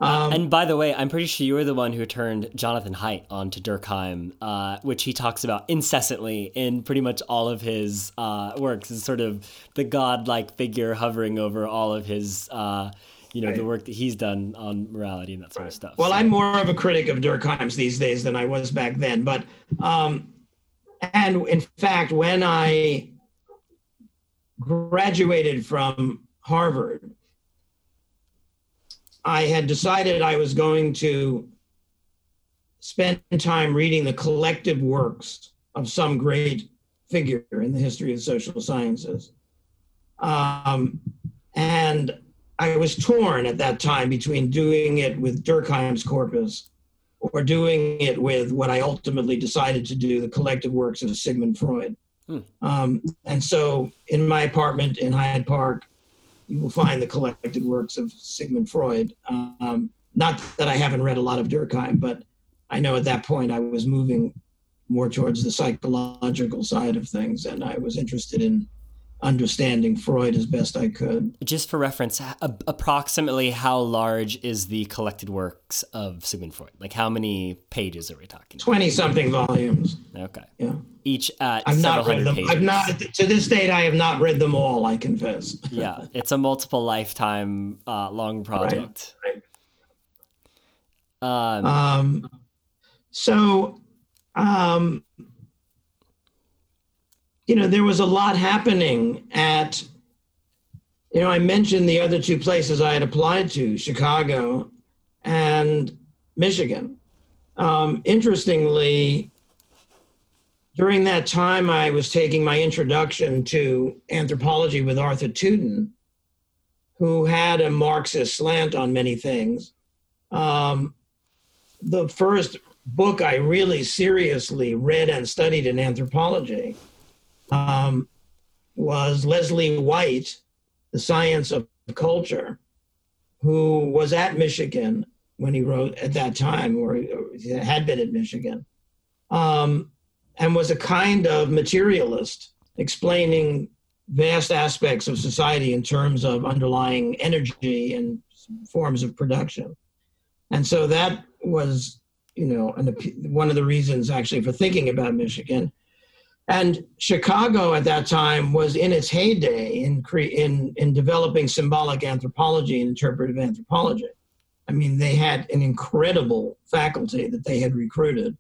Um, and by the way, I'm pretty sure you were the one who turned Jonathan Haidt onto Durkheim, uh, which he talks about incessantly in pretty much all of his uh, works. Is sort of the godlike figure hovering over all of his, uh, you know, right. the work that he's done on morality and that sort right. of stuff. Well, so. I'm more of a critic of Durkheim's these days than I was back then, but um, and in fact, when I graduated from Harvard, I had decided I was going to spend time reading the collective works of some great figure in the history of social sciences. Um, and I was torn at that time between doing it with Durkheim's corpus or doing it with what I ultimately decided to do the collective works of Sigmund Freud. Hmm. Um, and so in my apartment in Hyde Park, you will find the collected works of Sigmund Freud. Um, not that I haven't read a lot of Durkheim, but I know at that point I was moving more towards the psychological side of things, and I was interested in understanding Freud as best I could. Just for reference, approximately how large is the collected works of Sigmund Freud? Like how many pages are we talking? Twenty something volumes. Okay. Yeah. Each at I've not read them. Pages. I've not to this date. I have not read them all. I confess. yeah, it's a multiple lifetime uh, long project. Right. right. Um, um. So, um, you know, there was a lot happening at, you know, I mentioned the other two places I had applied to Chicago and Michigan. Um, interestingly, during that time, I was taking my introduction to anthropology with Arthur Tuden, who had a Marxist slant on many things. Um, the first book I really seriously read and studied in anthropology um, was Leslie White, The Science of Culture, who was at Michigan when he wrote at that time, or had been at Michigan, um, and was a kind of materialist, explaining vast aspects of society in terms of underlying energy and forms of production. And so that was, you know, an, one of the reasons actually for thinking about Michigan. And Chicago at that time was in its heyday in, cre- in, in developing symbolic anthropology and interpretive anthropology. I mean, they had an incredible faculty that they had recruited,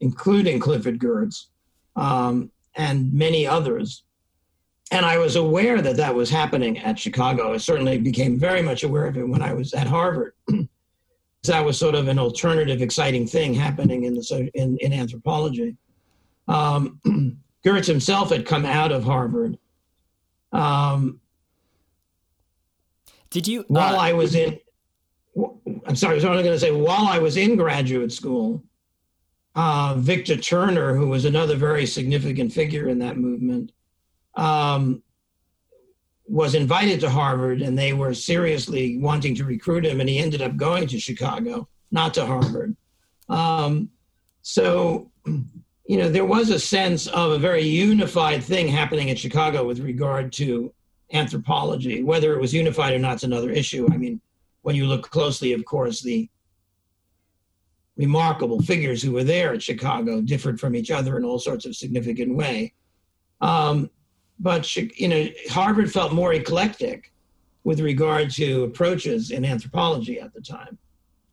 including Clifford Geertz um, and many others. And I was aware that that was happening at Chicago. I certainly became very much aware of it when I was at Harvard. that was sort of an alternative, exciting thing happening in the in, in anthropology. Um, himself had come out of Harvard. Um, Did you? Uh, while I was in, I'm sorry, I was only going to say, while I was in graduate school, uh, Victor Turner, who was another very significant figure in that movement, um, was invited to Harvard, and they were seriously wanting to recruit him, and he ended up going to Chicago, not to Harvard. Um, so you know, there was a sense of a very unified thing happening in Chicago with regard to anthropology. Whether it was unified or not is another issue. I mean, when you look closely, of course, the remarkable figures who were there at Chicago differed from each other in all sorts of significant way. Um, but you know, Harvard felt more eclectic with regard to approaches in anthropology at the time.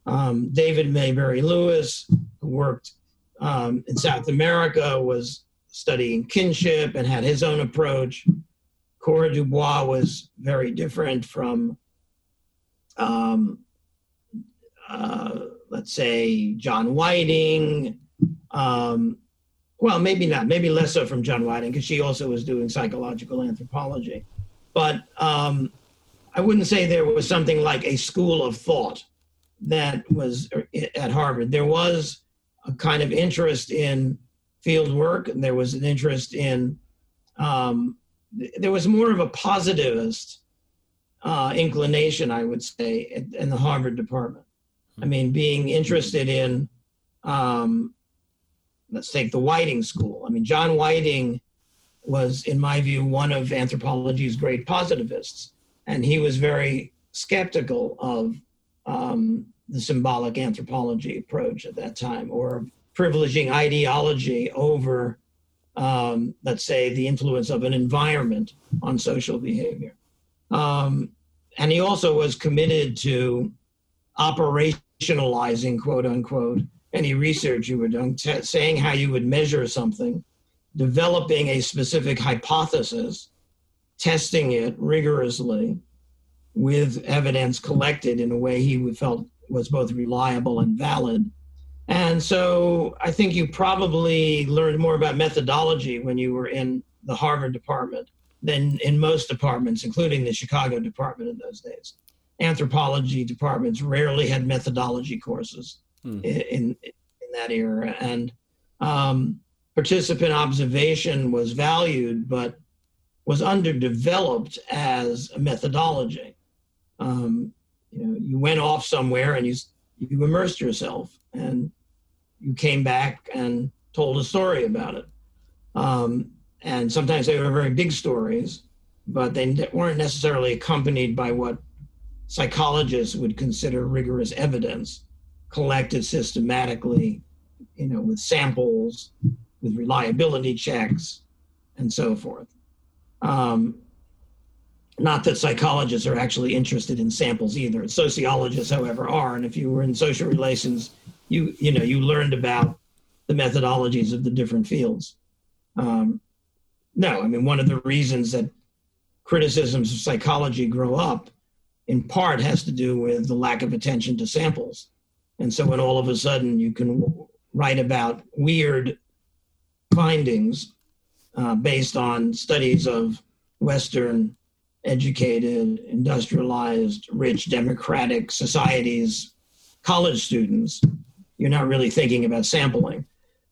Um, David Maybury Lewis, who worked um, in South America was studying kinship and had his own approach. Cora Du Bois was very different from, um, uh, let's say, John Whiting. Um, well, maybe not, maybe less so from John Whiting, because she also was doing psychological anthropology. But um, I wouldn't say there was something like a school of thought that was uh, at Harvard. There was a kind of interest in field work, and there was an interest in. Um, there was more of a positivist uh, inclination, I would say, in the Harvard department. I mean, being interested in, um, let's take the Whiting School. I mean, John Whiting was, in my view, one of anthropology's great positivists, and he was very skeptical of um, the symbolic anthropology approach at that time, or privileging ideology over, um, let's say, the influence of an environment on social behavior. Um, and he also was committed to operationalizing, quote unquote, any research you were doing, t- saying how you would measure something, developing a specific hypothesis, testing it rigorously with evidence collected in a way he felt was both reliable and valid, And so I think you probably learned more about methodology when you were in the Harvard department than in most departments, including the Chicago department in those days. Anthropology departments rarely had methodology courses in, in, in that era. And um, participant observation was valued, but was underdeveloped as a methodology. Um, you know, you went off somewhere and you you immersed yourself, and you came back and told a story about it. Um, and sometimes they were very big stories, but they weren't necessarily accompanied by what psychologists would consider rigorous evidence collected systematically, you know, with samples, with reliability checks, and so forth. Um, not that psychologists are actually interested in samples either. Sociologists, however, are. And if you were in social relations, you you know you learned about the methodologies of the different fields. Um, no, I mean one of the reasons that criticisms of psychology grow up, in part, has to do with the lack of attention to samples. And so when all of a sudden you can write about weird findings uh, based on studies of Western educated, industrialized, rich, democratic societies, college students, you're not really thinking about sampling.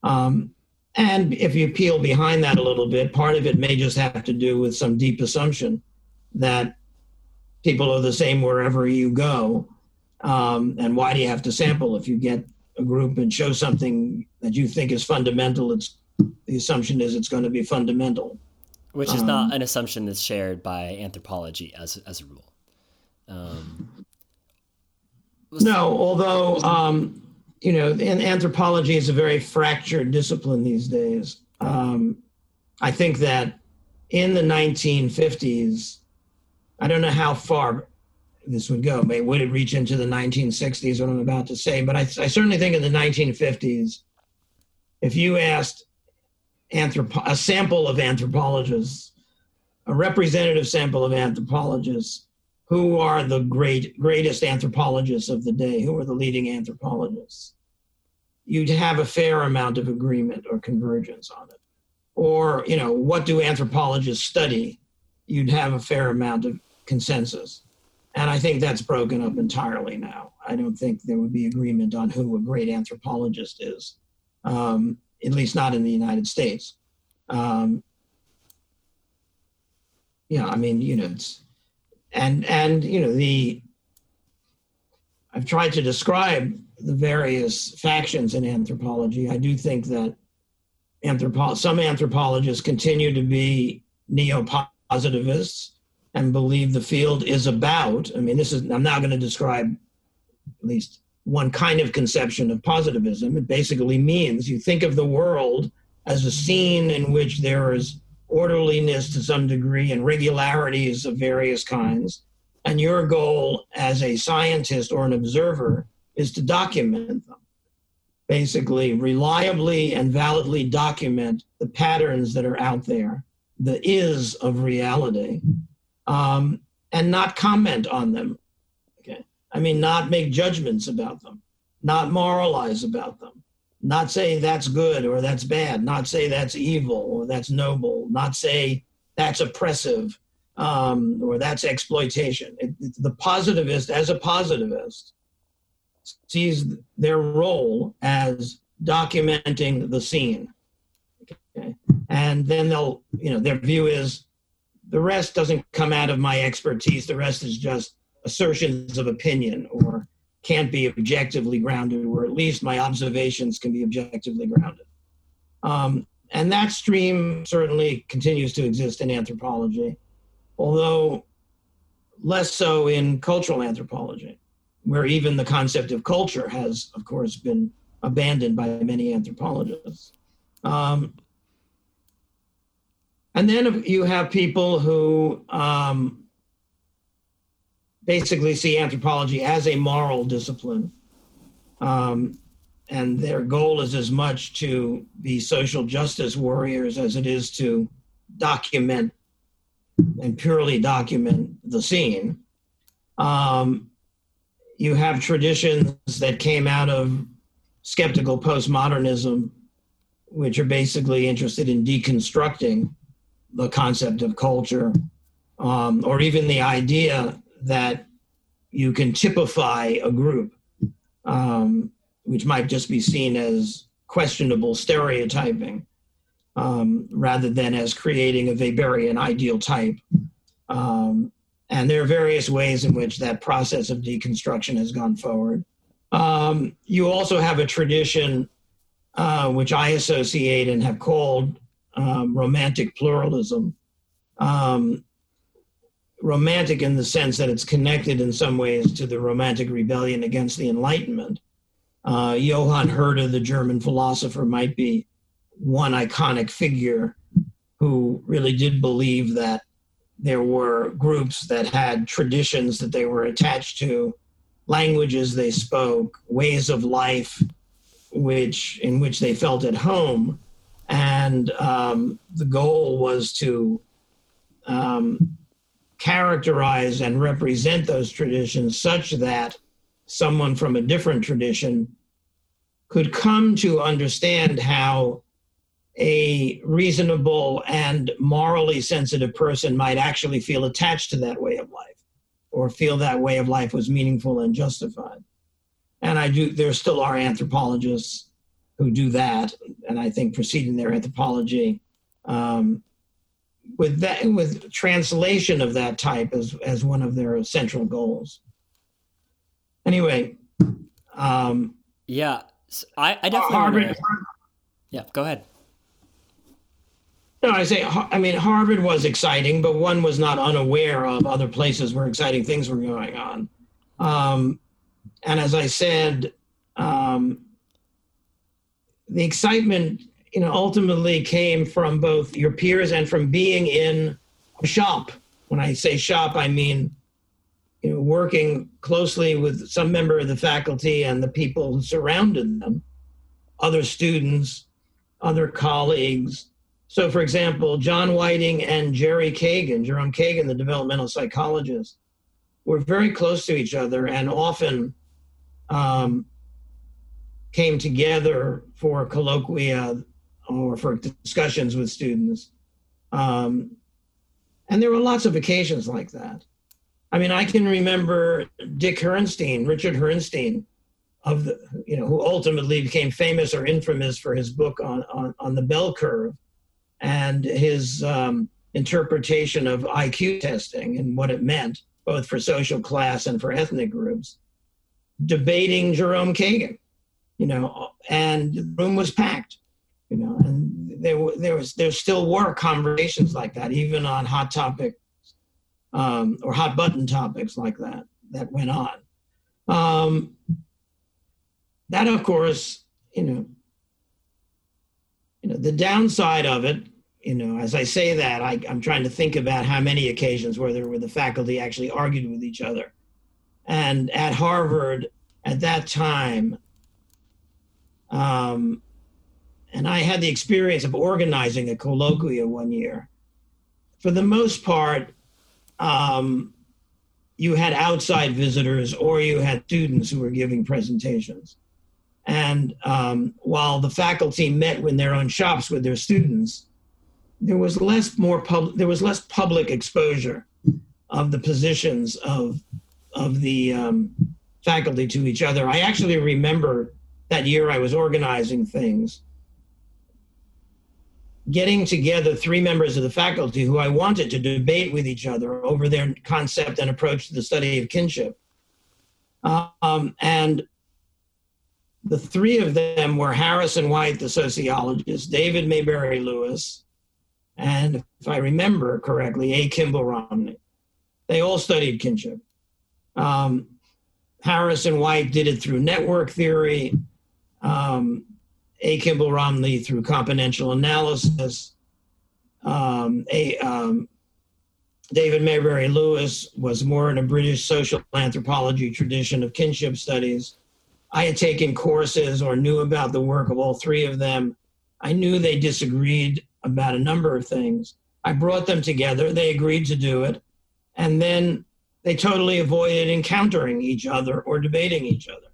Um, and if you peel behind that a little bit, part of it may just have to do with some deep assumption that people are the same wherever you go. Um, and why do you have to sample if you get a group and show something that you think is fundamental? It's the assumption is it's going to be fundamental, which is um, not an assumption that's shared by anthropology as as a rule. Um, no, although um, you know, and anthropology is a very fractured discipline these days. Um, I think that in the 1950s, I don't know how far this would go. May would it reach into the 1960s? What I'm about to say, but I, I certainly think in the 1950s, if you asked anthropo- a sample of anthropologists, a representative sample of anthropologists, who are the great greatest anthropologists of the day? Who are the leading anthropologists? You'd have a fair amount of agreement or convergence on it. Or, you know, what do anthropologists study? You'd have a fair amount of consensus. And I think that's broken up entirely now. I don't think there would be agreement on who a great anthropologist is. Um, at least not in the United States. Um, yeah, I mean, you know, it's, and and you know the. I've tried to describe the various factions in anthropology. I do think that anthropo- some anthropologists continue to be neo-positivists and believe the field is about. I mean, this is I'm now going to describe at least one kind of conception of positivism. It basically means you think of the world as a scene in which there is orderliness to some degree and regularities of various kinds. And your goal as a scientist or an observer is to document them. Basically, reliably and validly document the patterns that are out there, the is of reality, um, and not comment on them I mean, not make judgments about them, not moralize about them, not say that's good or that's bad, not say that's evil or that's noble, not say that's oppressive um, or that's exploitation. It, it, the positivist, as a positivist, sees their role as documenting the scene. And then they'll, you know, their view is the rest doesn't come out of my expertise. The rest is just assertions of opinion or can't be objectively grounded, or at least my observations can be objectively grounded. Um, and that stream certainly continues to exist in anthropology, although less so in cultural anthropology, where even the concept of culture has, of course, been abandoned by many anthropologists. Um, and then you have people who um, basically see anthropology as a moral discipline. Um, and their goal is as much to be social justice warriors as it is to document and purely document the scene. Um, you have traditions that came out of skeptical postmodernism, which are basically interested in deconstructing the concept of culture, um, or even the idea that you can typify a group, um, which might just be seen as questionable stereotyping, um, rather than as creating a Weberian ideal type. Um, and there are various ways in which that process of deconstruction has gone forward. Um, you also have a tradition uh, which I associate and have called um, romantic pluralism. Um, romantic in the sense that it's connected in some ways to the romantic rebellion against the Enlightenment. Uh, Johann Herder, the German philosopher, might be one iconic figure who really did believe that there were groups that had traditions that they were attached to, languages they spoke, ways of life, which in which they felt at home, and um, the goal was to um, characterize and represent those traditions such that someone from a different tradition could come to understand how a reasonable and morally sensitive person might actually feel attached to that way of life or feel that way of life was meaningful and justified. And I do, there still are anthropologists who do that, and I think proceed in their anthropology um, with that, with translation of that type as, as one of their central goals. Anyway, um, yeah, I, I definitely. Harvard, yeah, go ahead. No, I say, I mean, Harvard was exciting, but one was not unaware of other places where exciting things were going on. Um, and as I said, um, the excitement, you know, ultimately came from both your peers and from being in a shop. When I say shop, I mean, you know, working closely with some member of the faculty and the people who surrounded them, other students, other colleagues, so, for example, John Whiting and Jerry Kagan, Jerome Kagan, the developmental psychologist, were very close to each other and often um, came together for colloquia or for discussions with students. Um, and there were lots of occasions like that. I mean, I can remember Dick Herrnstein, Richard Herrnstein, of the, you know, who ultimately became famous or infamous for his book on, on, on the bell curve and his um, interpretation of IQ testing and what it meant, both for social class and for ethnic groups, debating Jerome Kagan, you know, and the room was packed, you know, and there, there was there still were conversations like that, even on hot topic um, or hot button topics like that that went on. Um, that, of course, you know, you know, the downside of it you know, as I say that, I, am trying to think about how many occasions where there were the faculty actually argued with each other. And at Harvard, at that time, um, and I had the experience of organizing a colloquia one year. For the most part, um, you had outside visitors or you had students who were giving presentations. And um, while the faculty met in their own shops with their students, there was less more pub, there was less public exposure of the positions of of the um, faculty to each other. I actually remember that year I was organizing things, getting together three members of the faculty who I wanted to debate with each other over their concept and approach to the study of kinship. Um, and the three of them were Harrison White, the sociologist, David Maybury Lewis, and if I remember correctly, A. Kimball Romney. They all studied kinship. Um, Harrison White did it through network theory. Um, A. Kimball Romney through componential analysis. Um, a, um, David Maybury Lewis was more in a British social anthropology tradition of kinship studies. I had taken courses or knew about the work of all three of them. I knew they disagreed about a number of things. I brought them together. They agreed to do it. And then they totally avoided encountering each other or debating each other.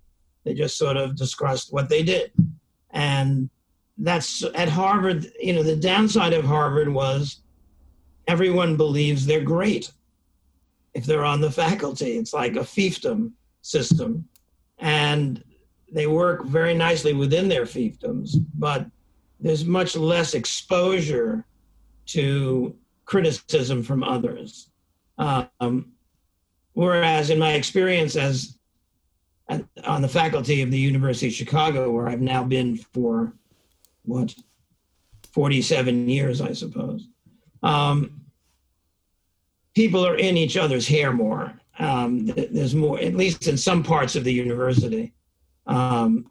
They just sort of discussed what they did. And that's at Harvard, you know, the downside of Harvard was everyone believes they're great if they're on the faculty. It's like a fiefdom system. And they work very nicely within their fiefdoms, but there's much less exposure to criticism from others. Um, whereas, in my experience as on the faculty of the University of Chicago, where I've now been for what 47 years, I suppose, um, people are in each other's hair more. Um, there's more, at least in some parts of the university. Um,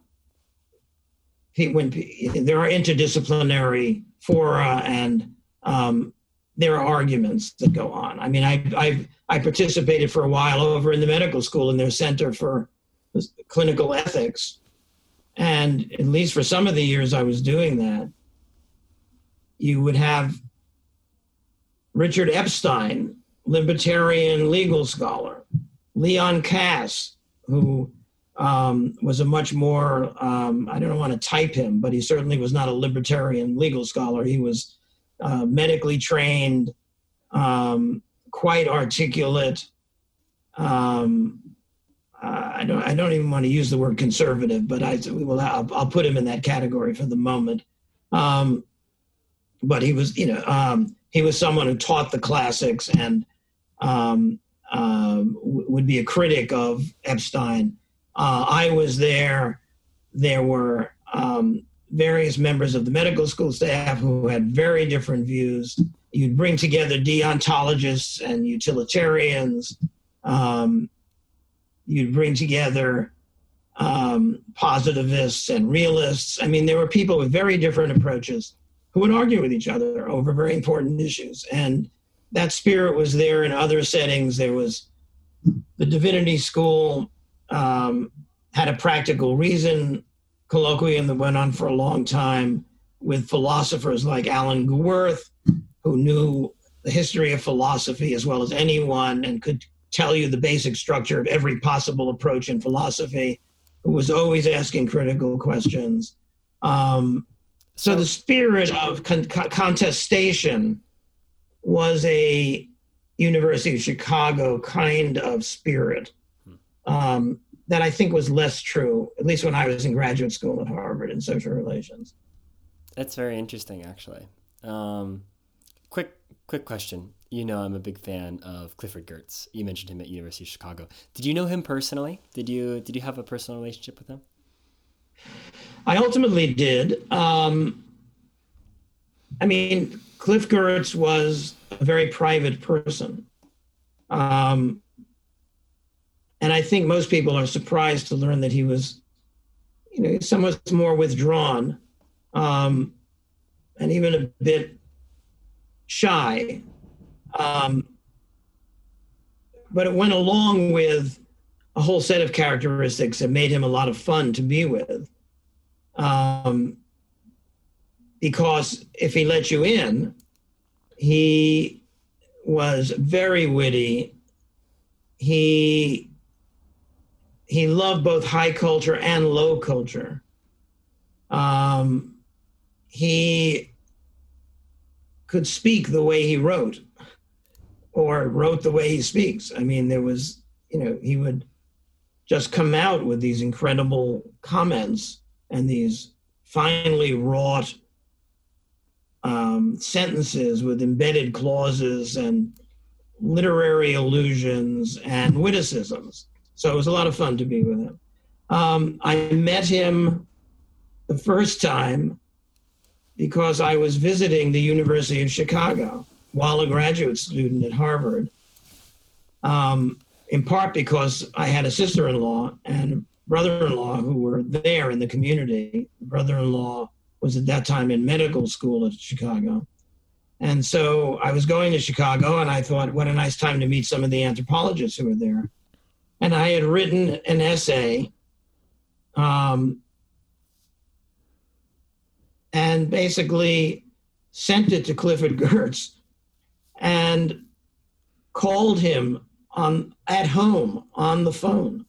when there are interdisciplinary fora and um, there are arguments that go on. I mean, I, I I participated for a while over in the medical school in their center for clinical ethics, and at least for some of the years I was doing that, you would have Richard Epstein, libertarian legal scholar, Leon Kass, who um, was a much more, um, I don't want to type him, but he certainly was not a libertarian legal scholar. He was uh, medically trained, um, quite articulate. Um, I don't. I don't even want to use the word conservative, but I will. I'll, I'll put him in that category for the moment. Um, but he was, you know, um, he was someone who taught the classics and um, um, would be a critic of Epstein. Uh, I was there. There were um, various members of the medical school staff who had very different views. You'd bring together deontologists and utilitarians. Um, you'd bring together um, positivists and realists. I mean, there were people with very different approaches who would argue with each other over very important issues. And that spirit was there in other settings. There was the divinity school um, had a practical reason colloquium that went on for a long time with philosophers like Alan Gewirth, who knew the history of philosophy as well as anyone and could tell you the basic structure of every possible approach in philosophy, who was always asking critical questions. Um, so the spirit of con- contestation was a University of Chicago kind of spirit. Um, that I think was less true, at least when I was in graduate school at Harvard in social relations. That's very interesting, actually. Um, quick, quick question. You know, I'm a big fan of Clifford Geertz. You mentioned him at University of Chicago. Did you know him personally? Did you did you have a personal relationship with him? I ultimately did. Um, I mean, Cliff Geertz was a very private person. Um, and I think most people are surprised to learn that he was, you know, somewhat more withdrawn, um, and even a bit shy. Um, but it went along with a whole set of characteristics that made him a lot of fun to be with. Um, because if he let you in, he was very witty. He he loved both high culture and low culture. Um, he could speak the way he wrote, or wrote the way he speaks. I mean, there was, you know, he would just come out with these incredible comments and these finely wrought um, sentences with embedded clauses and literary allusions and witticisms so it was a lot of fun to be with him. Um, I met him the first time because I was visiting the University of Chicago while a graduate student at Harvard. Um, in part because I had a sister in law and brother in law who were there in the community. Brother in law was at that time in medical school at Chicago. And so I was going to Chicago and I thought, what a nice time to meet some of the anthropologists who were there and I had written an essay. Um, and basically sent it to Clifford Geertz and called him on at home on the phone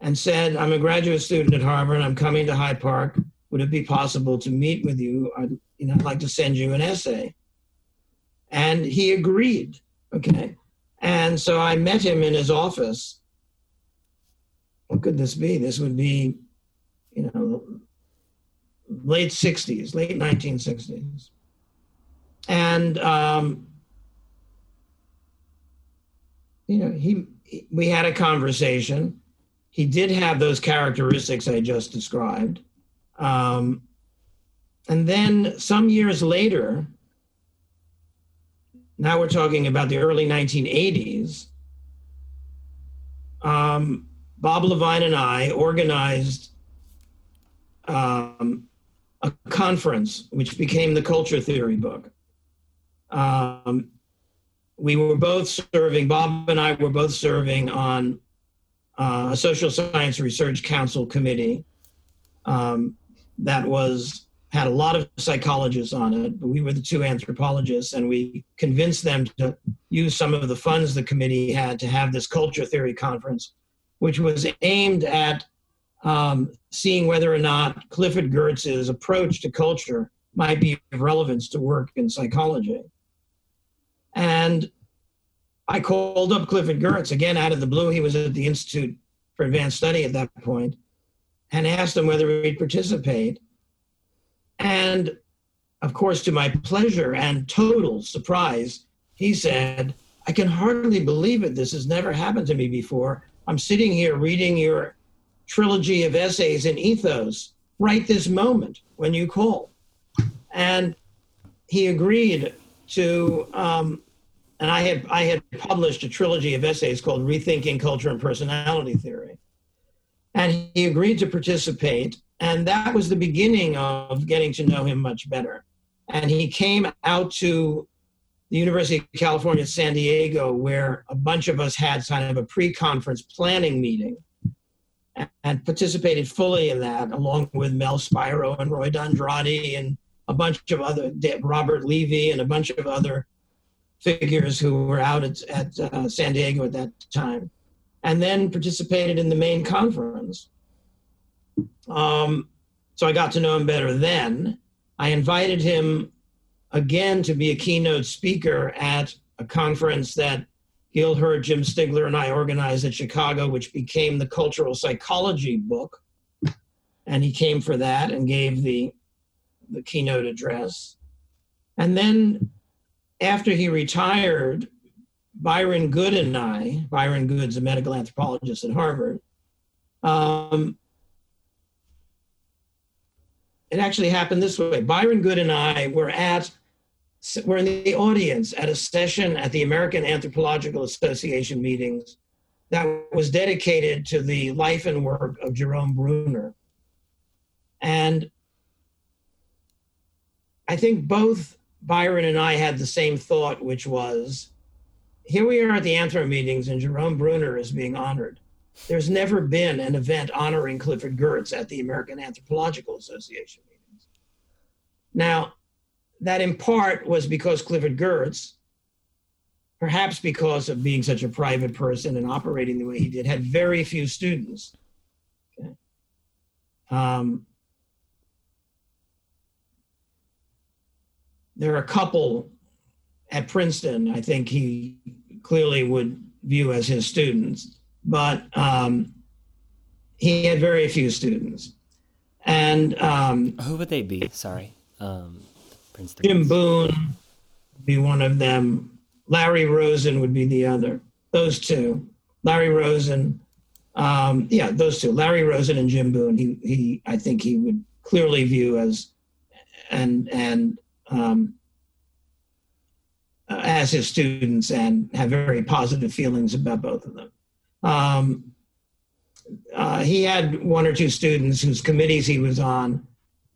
and said, I'm a graduate student at Harvard. I'm coming to Hyde Park. Would it be possible to meet with you? I'd, you know, I'd like to send you an essay. And he agreed. Okay. And so I met him in his office. What could this be? This would be, you know, late 60s, late 1960s. And, um, you know, he, we had a conversation. He did have those characteristics I just described. Um, and then some years later, now we're talking about the early 1980s, um, Bob LeVine and I organized um, a conference which became the Culture Theory book. Um, we were both serving, Bob and I were both serving on uh, a social science research council committee um, that was had a lot of psychologists on it, but we were the two anthropologists, and we convinced them to use some of the funds the committee had to have this culture theory conference, which was aimed at um, seeing whether or not Clifford Geertz's approach to culture might be of relevance to work in psychology. And I called up Clifford Geertz again out of the blue. He was at the Institute for Advanced Study at that point, and asked him whether he'd participate. And of course, to my pleasure and total surprise, he said, I can hardly believe it. This has never happened to me before. I'm sitting here reading your trilogy of essays in ethos right this moment when you call. And he agreed to, um, and I had, I had published a trilogy of essays called Rethinking Culture and Personality Theory. And he agreed to participate. And that was the beginning of getting to know him much better. And he came out to the University of California, San Diego, where a bunch of us had kind of a pre conference planning meeting and participated fully in that, along with Mel Spiro and Roy D'Andrade and a bunch of other, Robert Levy and a bunch of other figures who were out at, at uh, San Diego at that time, and then participated in the main conference. Um, so I got to know him better then. I invited him again to be a keynote speaker at a conference that Gil Herdt, Jim Stigler, and I organized in Chicago, which became the cultural psychology book. And he came for that and gave the, the keynote address. And then after he retired, Byron Good and I, Byron Good's a medical anthropologist at Harvard, um, it actually happened this way. Byron Good and I were at were in the audience at a session at the American Anthropological Association meetings that was dedicated to the life and work of Jerome Bruner. And I think both Byron and I had the same thought, which was here we are at the Anthro meetings, and Jerome Bruner is being honored. There's never been an event honoring Clifford Geertz at the American Anthropological Association meetings. Now, that in part was because Clifford Geertz, perhaps because of being such a private person and operating the way he did, had very few students. Okay. Um, there are a couple at Princeton, I think he clearly would view as his students, but um, he had very few students. And um, who would they be? Sorry. Um, Princeton. Jim Boon would be one of them. Larry Rosen would be the other. Those two. Larry Rosen. Um, yeah, those two. Larry Rosen and Jim Boon. He, he, I think he would clearly view as, and and um, uh, as his students, and have very positive feelings about both of them. Um, uh, he had one or two students whose committees he was on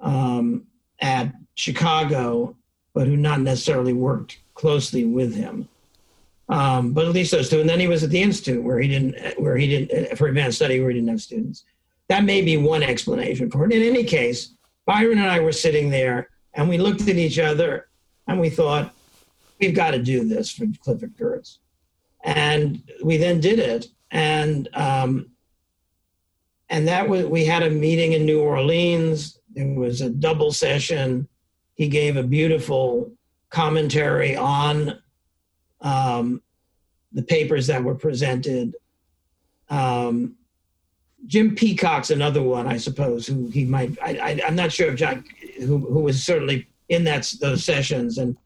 um, at Chicago, but who not necessarily worked closely with him. Um, but at least those two. And then he was at the institute where he didn't, where he didn't for advanced study where he didn't have students. That may be one explanation for it. In any case, Byron and I were sitting there and we looked at each other and we thought, we've got to do this for Clifford Geertz. And we then did it. And um, and that was we had a meeting in New Orleans. It was a double session. He gave a beautiful commentary on um, the papers that were presented. Um, Jim Peacock's another one, I suppose, who he might. I, am not sure if Jack, who, who was certainly in that those sessions and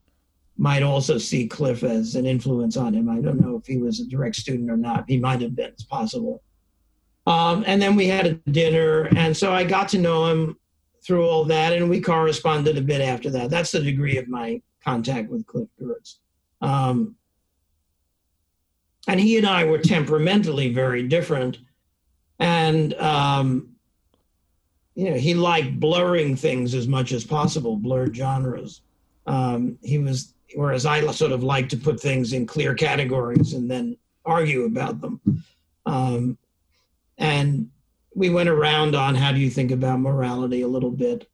might also see Cliff as an influence on him. I don't know if he was a direct student or not. He might have been. It's possible. Um, and then we had a dinner, and so I got to know him through all that, and we corresponded a bit after that. That's the degree of my contact with Cliff Geertz. Um, and he and I were temperamentally very different and um, you know he liked blurring things as much as possible, blurred genres. Um, he was whereas I sort of like to put things in clear categories and then argue about them. Um, and we went around on how do you think about morality a little bit,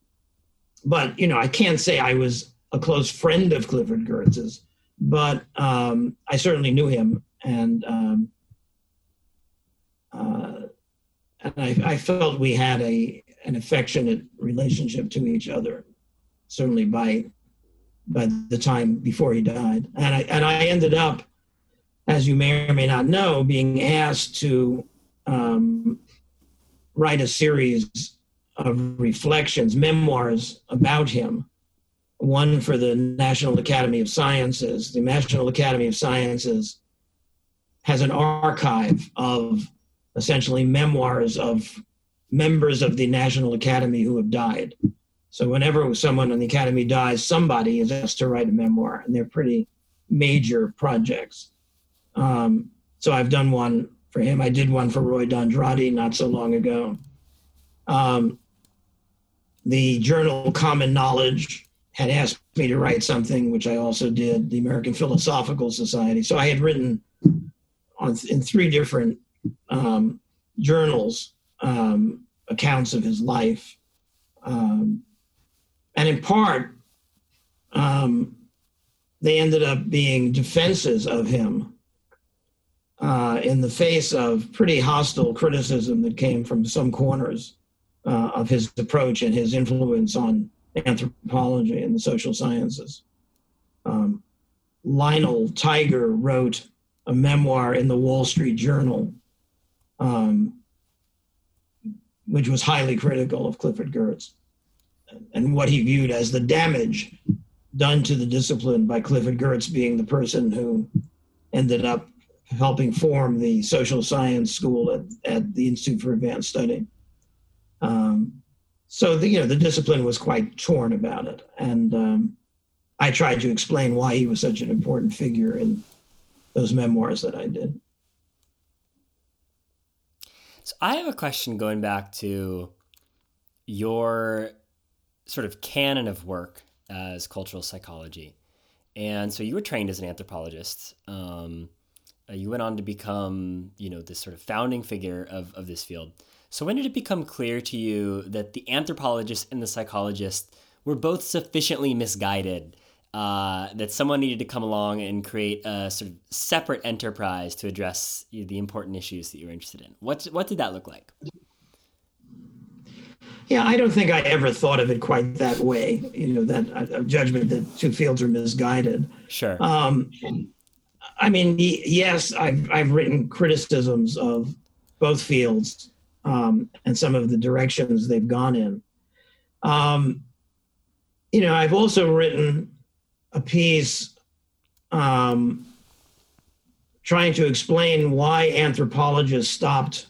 but you know I can't say I was a close friend of Clifford Geertz's, but um, I certainly knew him and. Um, uh, and I, I felt we had a an affectionate relationship to each other, certainly by by the time before he died. And I and I ended up, as you may or may not know, being asked to um, write a series of reflections, memoirs about him. One for the National Academy of Sciences. The National Academy of Sciences has an archive of essentially memoirs of members of the National Academy who have died. So whenever someone in the Academy dies, somebody is asked to write a memoir, and they're pretty major projects. Um, so I've done one for him. I did one for Roy D'Andrade not so long ago. Um, the journal Common Knowledge had asked me to write something, which I also did, the American Philosophical Society. So I had written on in three different um, journals, um, accounts of his life. Um, and in part, um, they ended up being defenses of him uh, in the face of pretty hostile criticism that came from some corners uh, of his approach and his influence on anthropology and the social sciences. Um, Lionel Tiger wrote a memoir in the Wall Street Journal um, which was highly critical of Clifford Geertz and what he viewed as the damage done to the discipline by Clifford Geertz being the person who ended up helping form the social science school at, at the Institute for Advanced Study. Um, so the, you know the discipline was quite torn about it, and um, I tried to explain why he was such an important figure in those memoirs that I did. So I have a question going back to your sort of canon of work as cultural psychology. And so you were trained as an anthropologist. Um, uh, you went on to become, you know, this sort of founding figure of, of this field. So when did it become clear to you that the anthropologist and the psychologist were both sufficiently misguided uh, that someone needed to come along and create a sort of separate enterprise to address the important issues that you were interested in. What what did that look like? Yeah, I don't think I ever thought of it quite that way. You know, that a judgment that two fields are misguided. Sure. Um, I mean, yes, I've I've written criticisms of both fields um, and some of the directions they've gone in. Um, you know, I've also written a piece um, trying to explain why anthropologists stopped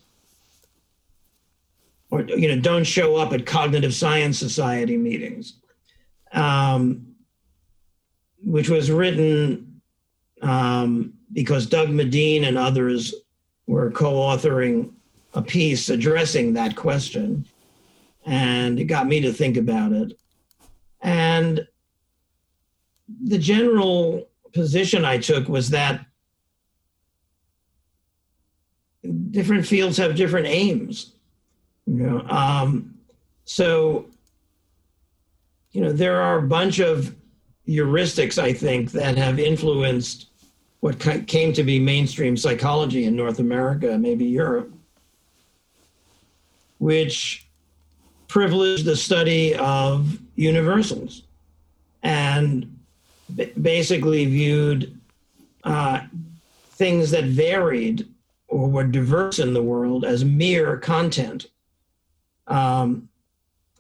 or you know don't show up at cognitive science society meetings um, which was written um, because Doug Medin and others were co-authoring a piece addressing that question and it got me to think about it. And the general position I took was that different fields have different aims. You know, um, so you know there are a bunch of heuristics I think that have influenced what came to be mainstream psychology in North America, maybe Europe. which privileged the study of universals and basically viewed uh, things that varied or were diverse in the world as mere content. Um,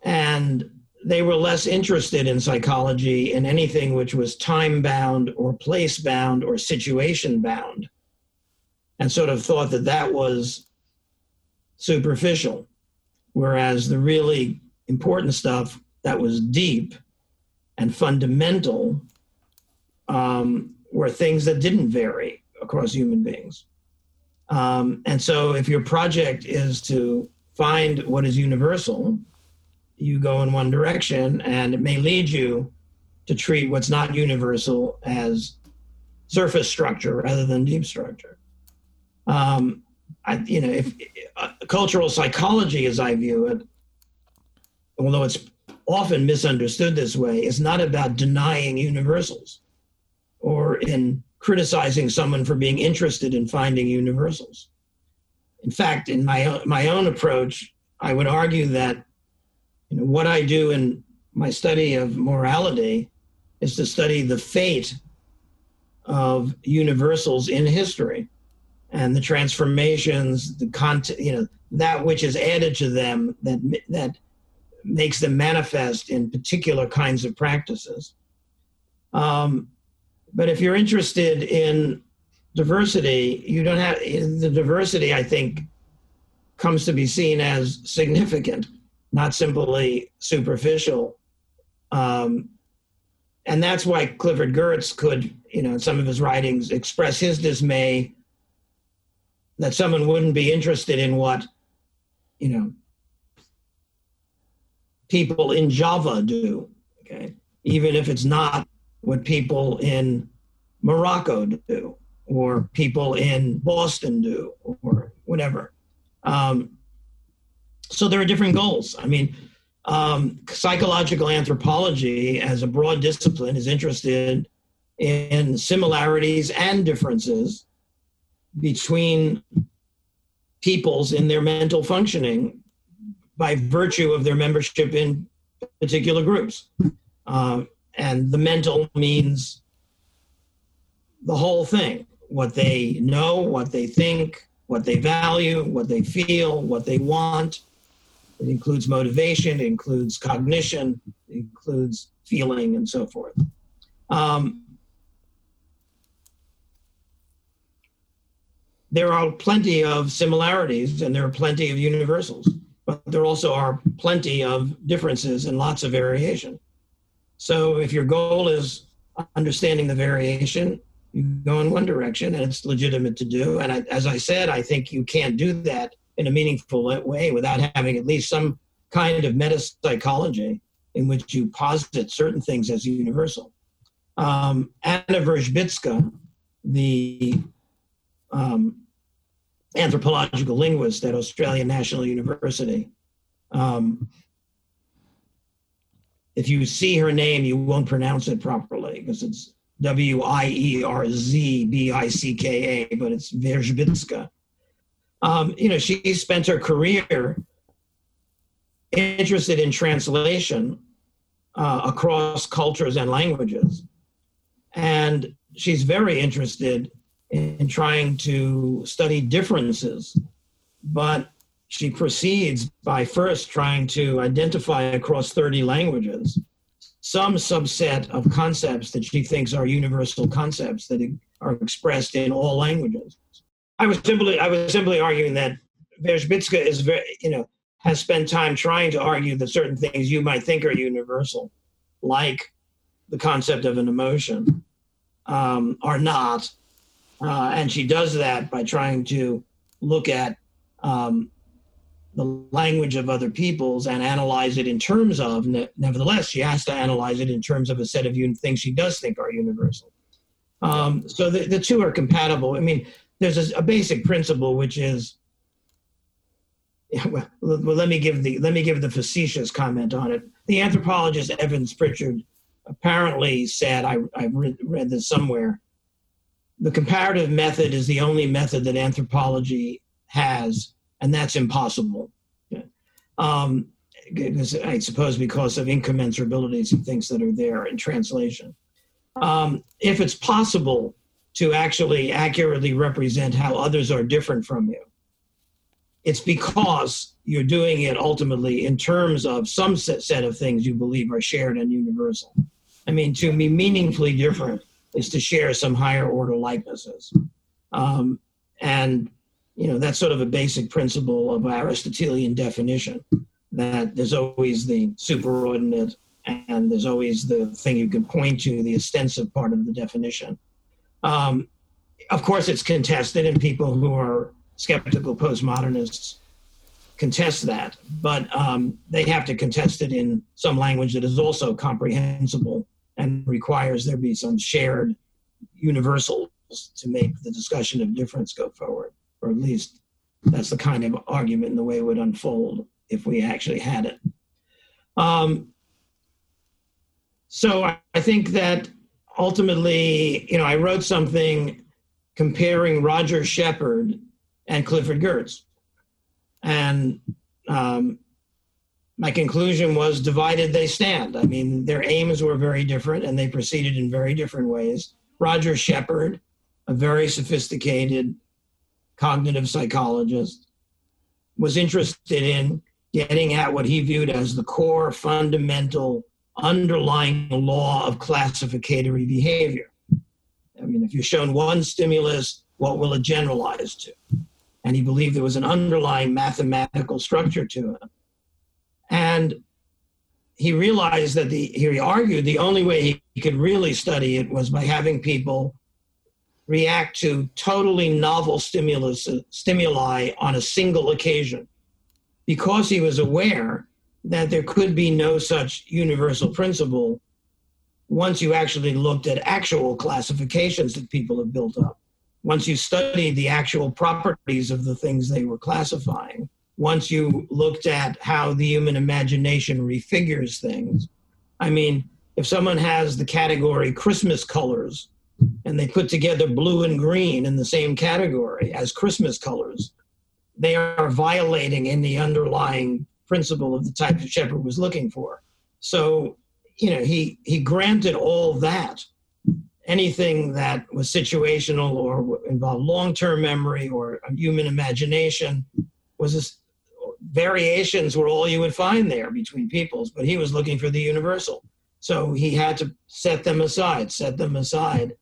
and they were less interested in psychology in anything which was time bound or place bound or situation bound, and sort of thought that that was superficial. Whereas the really important stuff that was deep and fundamental um, were things that didn't vary across human beings. Um, and so, if your project is to find what is universal, you go in one direction, and it may lead you to treat what's not universal as surface structure rather than deep structure. Um, I, you know, if uh, cultural psychology, as I view it, although it's often misunderstood this way, is not about denying universals in criticizing someone for being interested in finding universals. In fact, in my my own approach, I would argue that you know, what I do in my study of morality is to study the fate of universals in history and the transformations, the content, you know, that which is added to them that that makes them manifest in particular kinds of practices. Um, but if you're interested in diversity, you don't have the diversity. I think comes to be seen as significant, not simply superficial. Um, and that's why Clifford Geertz could, you know, in some of his writings, express his dismay that someone wouldn't be interested in what, you know, people in Java do. Okay, even if it's not what people in Morocco do, or people in Boston do, or whatever. Um, so there are different goals. I mean, um, psychological anthropology, as a broad discipline, is interested in similarities and differences between peoples in their mental functioning by virtue of their membership in particular groups. Uh, and the mental means the whole thing what they know, what they think, what they value, what they feel, what they want. It includes motivation, it includes cognition, it includes feeling, and so forth. Um, there are plenty of similarities and there are plenty of universals, but there also are plenty of differences and lots of variation. So if your goal is understanding the variation, you go in one direction and it's legitimate to do. And I, as I said, I think you can't do that in a meaningful way without having at least some kind of meta psychology in which you posit certain things as universal. Um, Anna Wierzbicka, the um, anthropological linguist at Australian National University, um, if you see her name, you won't pronounce it properly because it's W I E R Z B I C K A, but it's Wierzbicka. Um, you know, she spent her career interested in translation uh, across cultures and languages. And she's very interested in trying to study differences. But she proceeds by first trying to identify across 30 languages some subset of concepts that she thinks are universal concepts that are expressed in all languages. I was simply I was simply arguing that Wierzbicka is very you know has spent time trying to argue that certain things you might think are universal, like the concept of an emotion, um, are not, uh, and she does that by trying to look at um, the language of other peoples and analyze it in terms of, nevertheless, she has to analyze it in terms of a set of things she does think are universal. Um, so the, the two are compatible. I mean, there's a, a basic principle which is, well, well, let me give the let me give the facetious comment on it. The anthropologist Evans Pritchard apparently said, I, I read this somewhere, the comparative method is the only method that anthropology has and that's impossible. Um, I suppose because of incommensurabilities and things that are there in translation. Um, if it's possible to actually accurately represent how others are different from you, it's because you're doing it ultimately in terms of some set of things you believe are shared and universal. I mean, to be meaningfully different is to share some higher order likenesses. Um, and, you know, that's sort of a basic principle of Aristotelian definition that there's always the superordinate and there's always the thing you can point to, the ostensive part of the definition. Um, of course, it's contested, and people who are skeptical postmodernists contest that, but um, they have to contest it in some language that is also comprehensible and requires there be some shared universals to make the discussion of difference go forward, or at least that's the kind of argument and the way it would unfold if we actually had it. Um, so I, I think that ultimately, you know, I wrote something comparing Roger Shepard and Clifford Geertz. And um, my conclusion was divided they stand. I mean, their aims were very different and they proceeded in very different ways. Roger Shepard, a very sophisticated cognitive psychologist, was interested in getting at what he viewed as the core fundamental underlying law of classificatory behavior. I mean, if you're shown one stimulus, what will it generalize to? And he believed there was an underlying mathematical structure to it. And he realized that the, he argued the only way he could really study it was by having people react to totally novel stimulus, stimuli on a single occasion because he was aware that there could be no such universal principle once you actually looked at actual classifications that people have built up. Once you studied the actual properties of the things they were classifying, once you looked at how the human imagination refigures things. I mean, if someone has the category Christmas colors and they put together blue and green in the same category as Christmas colors, they are violating any underlying principle of the type that Shepard was looking for. So, you know, he he granted all that. Anything that was situational or involved long-term memory or human imagination was variations were all you would find there between peoples, but he was looking for the universal. So he had to set them aside, set them aside.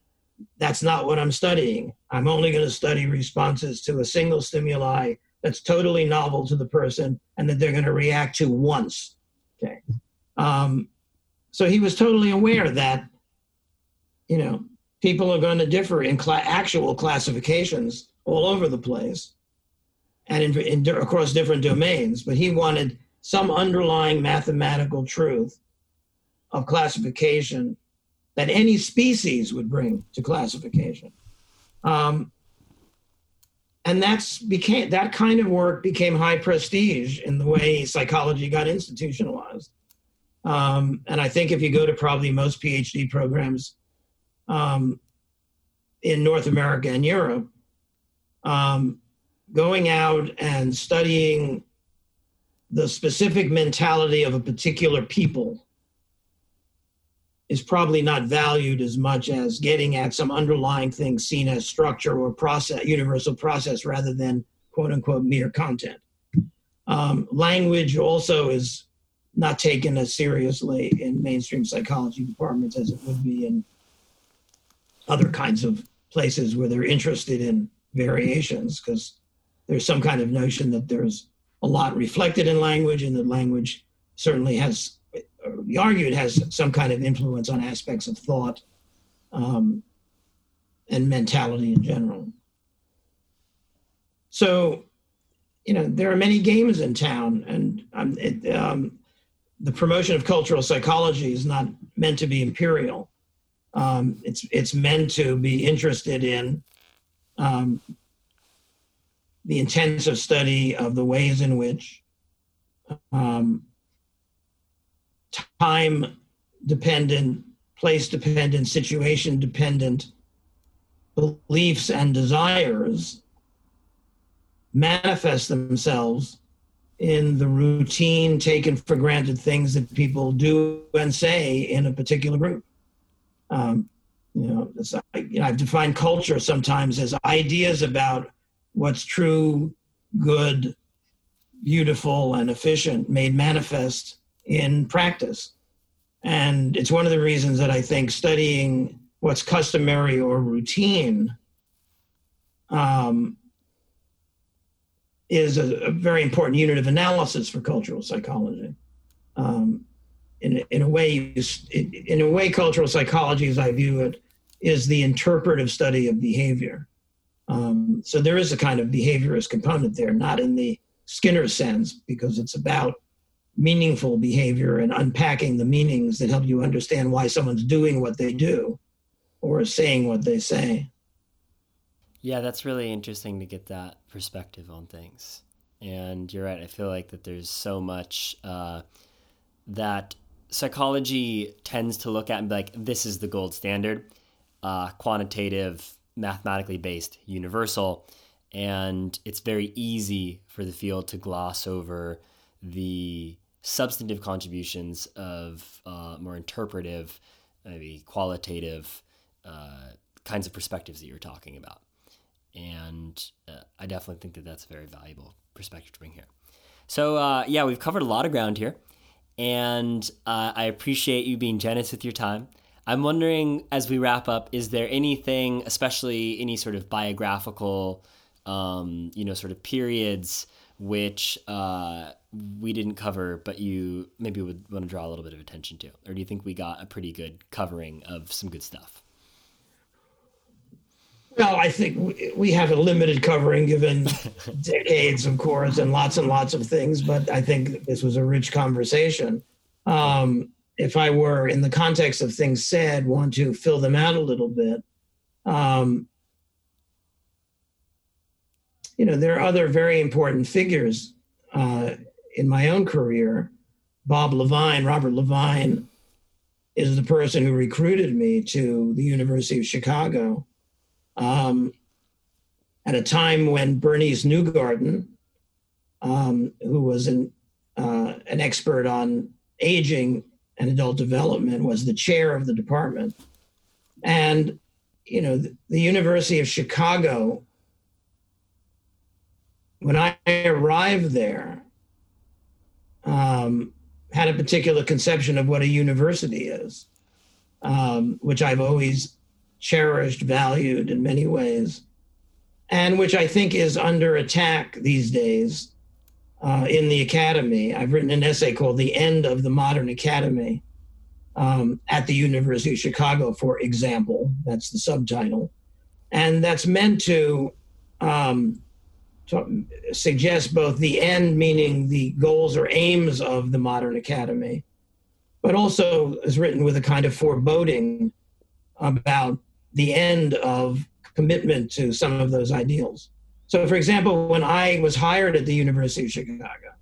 That's not what I'm studying. I'm only going to study responses to a single stimuli that's totally novel to the person and that they're going to react to once. Okay. Um, so he was totally aware that, you know, people are going to differ in cl- actual classifications all over the place and in, in, across different domains, but he wanted some underlying mathematical truth of classification that any species would bring to classification. Um, and that's became that kind of work became high prestige in the way psychology got institutionalized. Um, and I think if you go to probably most PhD programs um, in North America and Europe, um, going out and studying the specific mentality of a particular people is probably not valued as much as getting at some underlying thing seen as structure or process, universal process, rather than quote unquote mere content. Um, language also is not taken as seriously in mainstream psychology departments as it would be in other kinds of places where they're interested in variations because there's some kind of notion that there's a lot reflected in language and that language certainly has we argue it has some kind of influence on aspects of thought um, and mentality in general. So, you know, there are many games in town, and um, it, um, the promotion of cultural psychology is not meant to be imperial. Um, it's it's meant to be interested in um, the intensive study of the ways in which um, time dependent, place dependent, situation dependent beliefs and desires manifest themselves in the routine, taken for granted things that people do and say in a particular group. Um, you know, I, you know, I've defined culture sometimes as ideas about what's true, good, beautiful, and efficient made manifest in practice. And it's one of the reasons that I think studying what's customary or routine um, is a, a, very important unit of analysis for cultural psychology. Um, in, in a way, in a way, cultural psychology, as I view it, is the interpretive study of behavior. Um, so there is a kind of behaviorist component there, not in the Skinner sense, because it's about meaningful behavior and unpacking the meanings that help you understand why someone's doing what they do or saying what they say. Yeah, that's really interesting to get that perspective on things. And you're right. I feel like that there's so much uh, that psychology tends to look at and be like, this is the gold standard, uh, quantitative, mathematically based, universal. And it's very easy for the field to gloss over the substantive contributions of uh, more interpretive, maybe qualitative uh, kinds of perspectives that you're talking about and uh, I definitely think that that's a very valuable perspective to bring here. So uh, yeah, we've covered a lot of ground here, and uh, I appreciate you being generous with your time. I'm wondering, as we wrap up, is there anything, especially any sort of biographical, um, you know, sort of periods which uh, we didn't cover, but you maybe would want to draw a little bit of attention to, or do you think we got a pretty good covering of some good stuff? Well, I think we have a limited covering given decades, of course, and lots and lots of things, but I think this was a rich conversation. Um, if I were, in the context of things said, want to fill them out a little bit, um, you know, there are other very important figures uh, in my own career. Bob LeVine, Robert LeVine, is the person who recruited me to the University of Chicago um, at a time when Bernice Neugarten, um, who was an, uh, an expert on aging and adult development, was the chair of the department. And, you know, the, the University of Chicago, when I arrived there, um, had a particular conception of what a university is, um, which I've always cherished, valued in many ways, and which I think is under attack these days uh, in the academy. I've written an essay called The End of the Modern Academy um, at the University of Chicago, for example. That's the subtitle. And that's meant to, um, to suggest both the end, meaning the goals or aims of the modern academy, but also is written with a kind of foreboding about the end of commitment to some of those ideals. So, for example, when I was hired at the University of Chicago,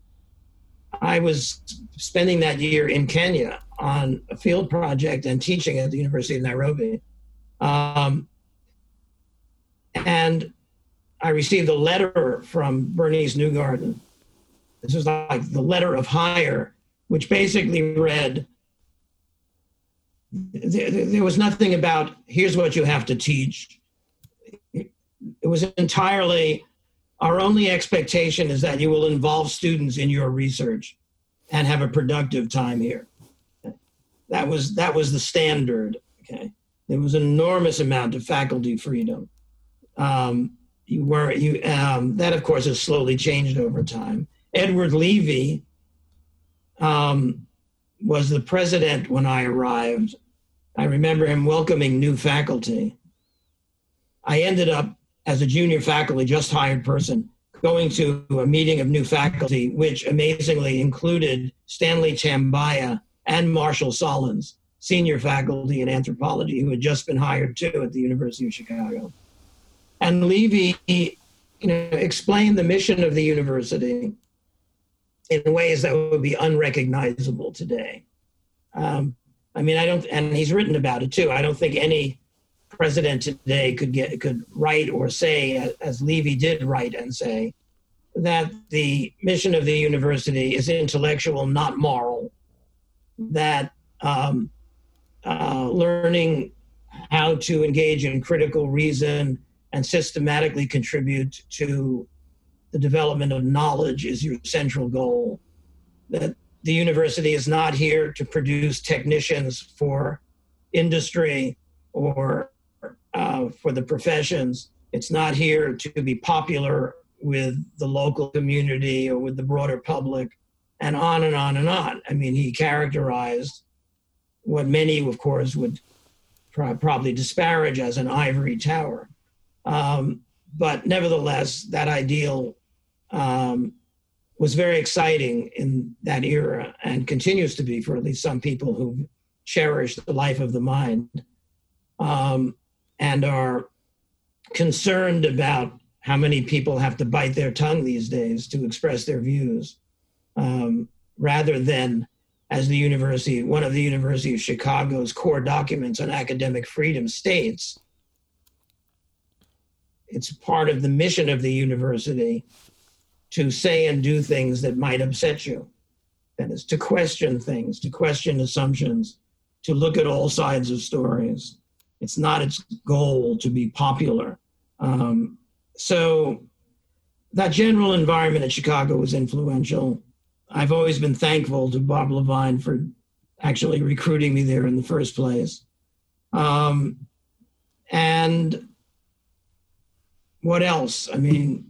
I was spending that year in Kenya on a field project and teaching at the University of Nairobi. Um, and I received a letter from Bernice Neugarten. This was like the letter of hire, which basically read there, there was nothing about here's what you have to teach. It was entirely our only expectation is that you will involve students in your research and have a productive time here. That was that was the standard. Okay, there was an enormous amount of faculty freedom. Um, you were you um, that of course has slowly changed over time. Edward Levi um, was the president when I arrived. I remember him welcoming new faculty. I ended up, as a junior faculty, just hired person, going to a meeting of new faculty, which amazingly included Stanley Tambiah and Marshall Sahlins, senior faculty in anthropology, who had just been hired too at the University of Chicago. And Levi, you know, explained the mission of the university in ways that would be unrecognizable today. Um, I mean, I don't, and he's written about it too. I don't think any president today could get could write or say, as Levi did write and say, that the mission of the university is intellectual, not moral, that um, uh, learning how to engage in critical reason and systematically contribute to the development of knowledge is your central goal. That the university is not here to produce technicians for industry or uh, for the professions. It's not here to be popular with the local community or with the broader public, and on and on and on. I mean, he characterized what many, of course, would probably disparage as an ivory tower. Um, but nevertheless, that ideal um, was very exciting in that era and continues to be for at least some people who cherish the life of the mind um, and are concerned about how many people have to bite their tongue these days to express their views um, rather than as the university one of the university of chicago's core documents on academic freedom states it's part of the mission of the university to say and do things that might upset you that is to question things to question assumptions to look at all sides of stories it's not its goal to be popular um, so that general environment at Chicago was influential. I've always been thankful to Bob LeVine for actually recruiting me there in the first place. Um, and what else? I mean,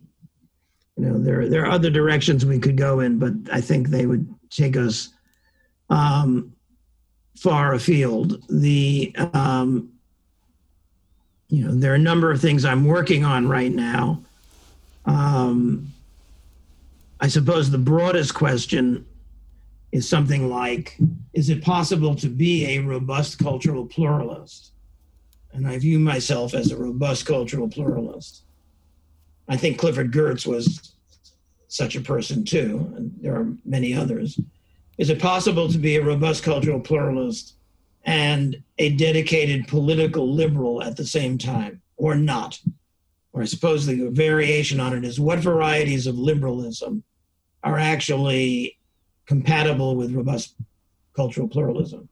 you know, there there are other directions we could go in, but I think they would take us um, far afield. The um, you know, there are a number of things I'm working on right now. Um, I suppose the broadest question is something like Is it possible to be a robust cultural pluralist? And I view myself as a robust cultural pluralist. I think Clifford Geertz was such a person too, and there are many others. Is it possible to be a robust cultural pluralist and a dedicated political liberal at the same time, or not. Or I suppose the variation on it is what varieties of liberalism are actually compatible with robust cultural pluralism.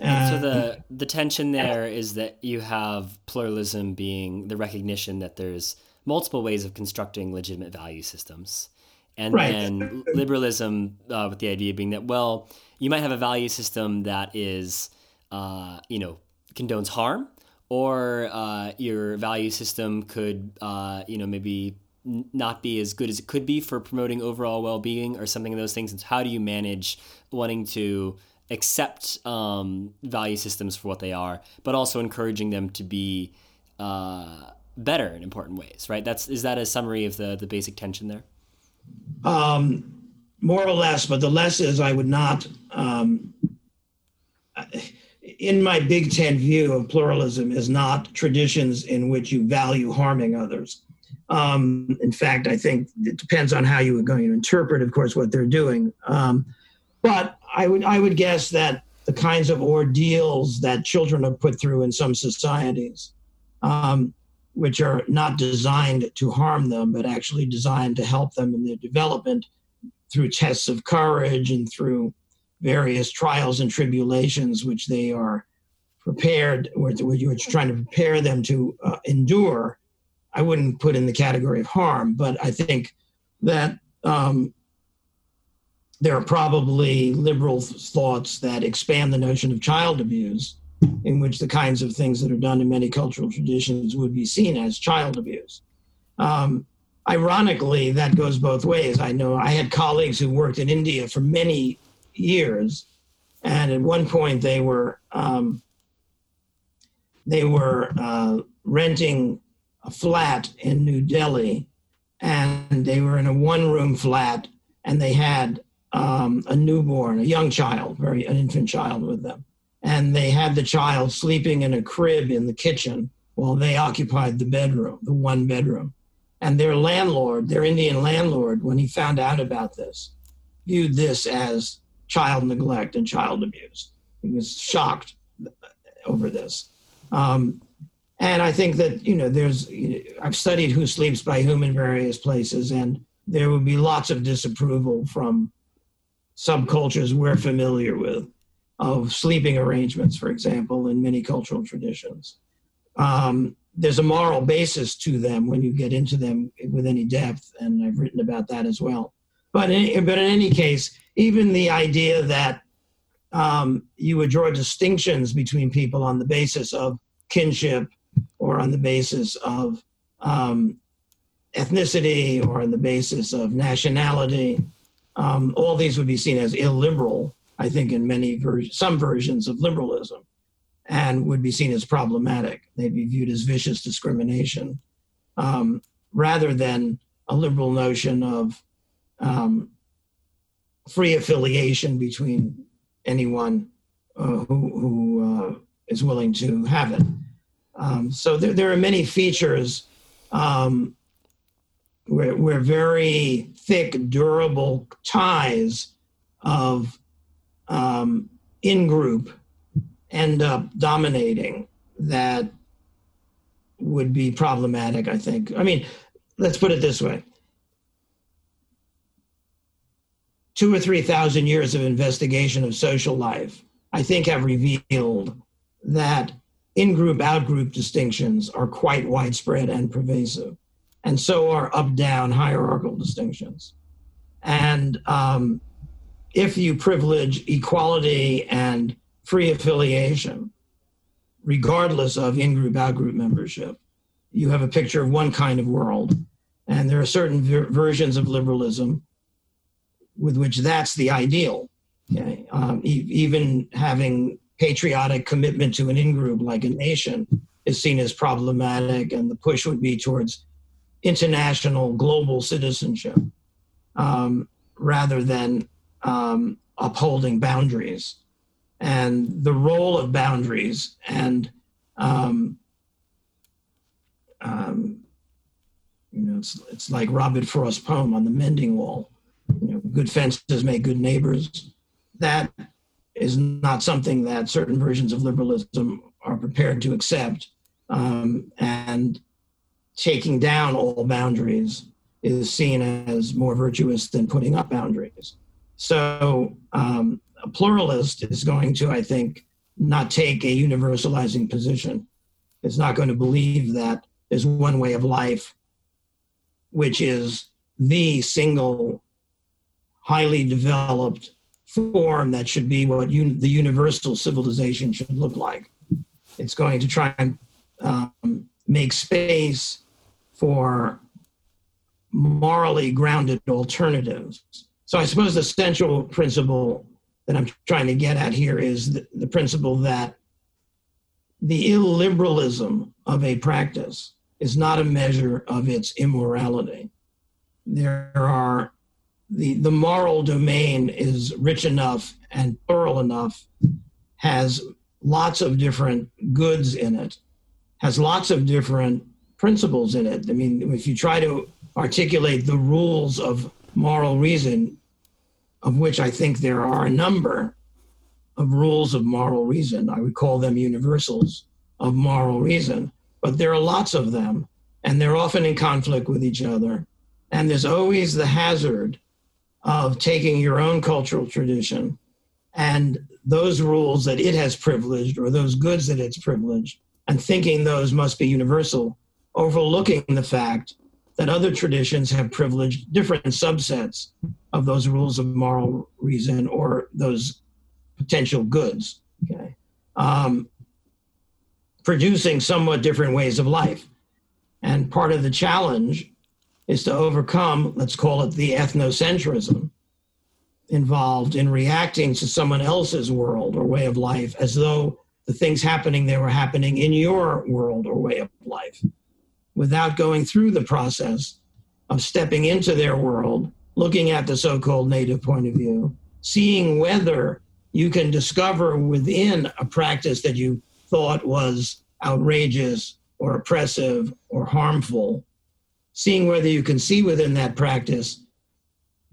Uh, so the the tension there is that you have pluralism being the recognition that there's multiple ways of constructing legitimate value systems, and right. then liberalism uh, with the idea being that well, you might have a value system that is uh, you know, condones harm, or uh, your value system could, uh, you know, maybe not be as good as it could be for promoting overall well-being or something of those things. And so how do you manage wanting to accept um, value systems for what they are, but also encouraging them to be uh, better in important ways, right? That's is that a summary of the the basic tension there? Um, more or less, but the less is I would not. Um, in my Big Ten view of pluralism is not traditions in which you value harming others. Um, in fact, I think it depends on how you are going to interpret, of course, what they're doing. Um, but I would I would guess that the kinds of ordeals that children are put through in some societies, um, which are not designed to harm them, but actually designed to help them in their development through tests of courage and through various trials and tribulations which they are prepared, or you're trying to prepare them to uh, endure, I wouldn't put in the category of harm. But I think that um, there are probably liberal thoughts that expand the notion of child abuse, in which the kinds of things that are done in many cultural traditions would be seen as child abuse. Um, ironically, that goes both ways. I know I had colleagues who worked in India for many years, and at one point they were um, they were uh, renting a flat in New Delhi, and they were in a one-room flat, and they had um, a newborn, a young child, very an infant child with them, and they had the child sleeping in a crib in the kitchen while they occupied the bedroom, the one bedroom. And their landlord, their Indian landlord, when he found out about this, viewed this as child neglect and child abuse. He was shocked over this. Um, and I think that, you know, there's, you know, I've studied who sleeps by whom in various places, and there would be lots of disapproval from subcultures we're familiar with of sleeping arrangements, for example, in many cultural traditions. Um, there's a moral basis to them when you get into them with any depth, and I've written about that as well. But in, but in any case, even the idea that um, you would draw distinctions between people on the basis of kinship or on the basis of um, ethnicity or on the basis of nationality, um, all these would be seen as illiberal, I think, in many ver- some versions of liberalism and would be seen as problematic. They'd be viewed as vicious discrimination um, rather than a liberal notion of um, free affiliation between anyone uh, who, who uh, is willing to have it. Um, so there, there, are many features um, where, where very thick, durable ties of um, in group end up dominating that would be problematic, I think. I mean, let's put it this way two or three thousand years of investigation of social life, I think, have revealed that in group, out group distinctions are quite widespread and pervasive. And so are up down hierarchical distinctions. And um, if you privilege equality and free affiliation, regardless of in group, out group membership. You have a picture of one kind of world. And there are certain ver- versions of liberalism with which that's the ideal. Okay? Um, e- even having patriotic commitment to an in group like a nation is seen as problematic, and the push would be towards international, global citizenship um, rather than um, upholding boundaries. And the role of boundaries and um, um, you know it's, it's like robert frost's poem on the mending wall. You know good fences make good neighbors. That is not something that certain versions of liberalism are prepared to accept. Um, and taking down all boundaries is seen as more virtuous than putting up boundaries so um, a pluralist is going to, I think, not take a universalizing position. It's not going to believe that there's one way of life, which is the single, highly developed form that should be what un- the universal civilization should look like. It's going to try and um, make space for morally grounded alternatives. So I suppose the central principle that I'm trying to get at here is the, the principle that the illiberalism of a practice is not a measure of its immorality. There are the, the moral domain is rich enough and plural enough, has lots of different goods in it, has lots of different principles in it. I mean, if you try to articulate the rules of moral reason, of which I think there are a number of rules of moral reason. I would call them universals of moral reason, but there are lots of them, and they're often in conflict with each other. And there's always the hazard of taking your own cultural tradition and those rules that it has privileged or those goods that it's privileged and thinking those must be universal, overlooking the fact that other traditions have privileged different subsets of those rules of moral reason or those potential goods, okay? Um, producing somewhat different ways of life. And part of the challenge is to overcome, let's call it the ethnocentrism involved in reacting to someone else's world or way of life as though the things happening there were happening in your world or way of life without going through the process of stepping into their world, looking at the so called native point of view, seeing whether you can discover within a practice that you thought was outrageous or oppressive or harmful, seeing whether you can see within that practice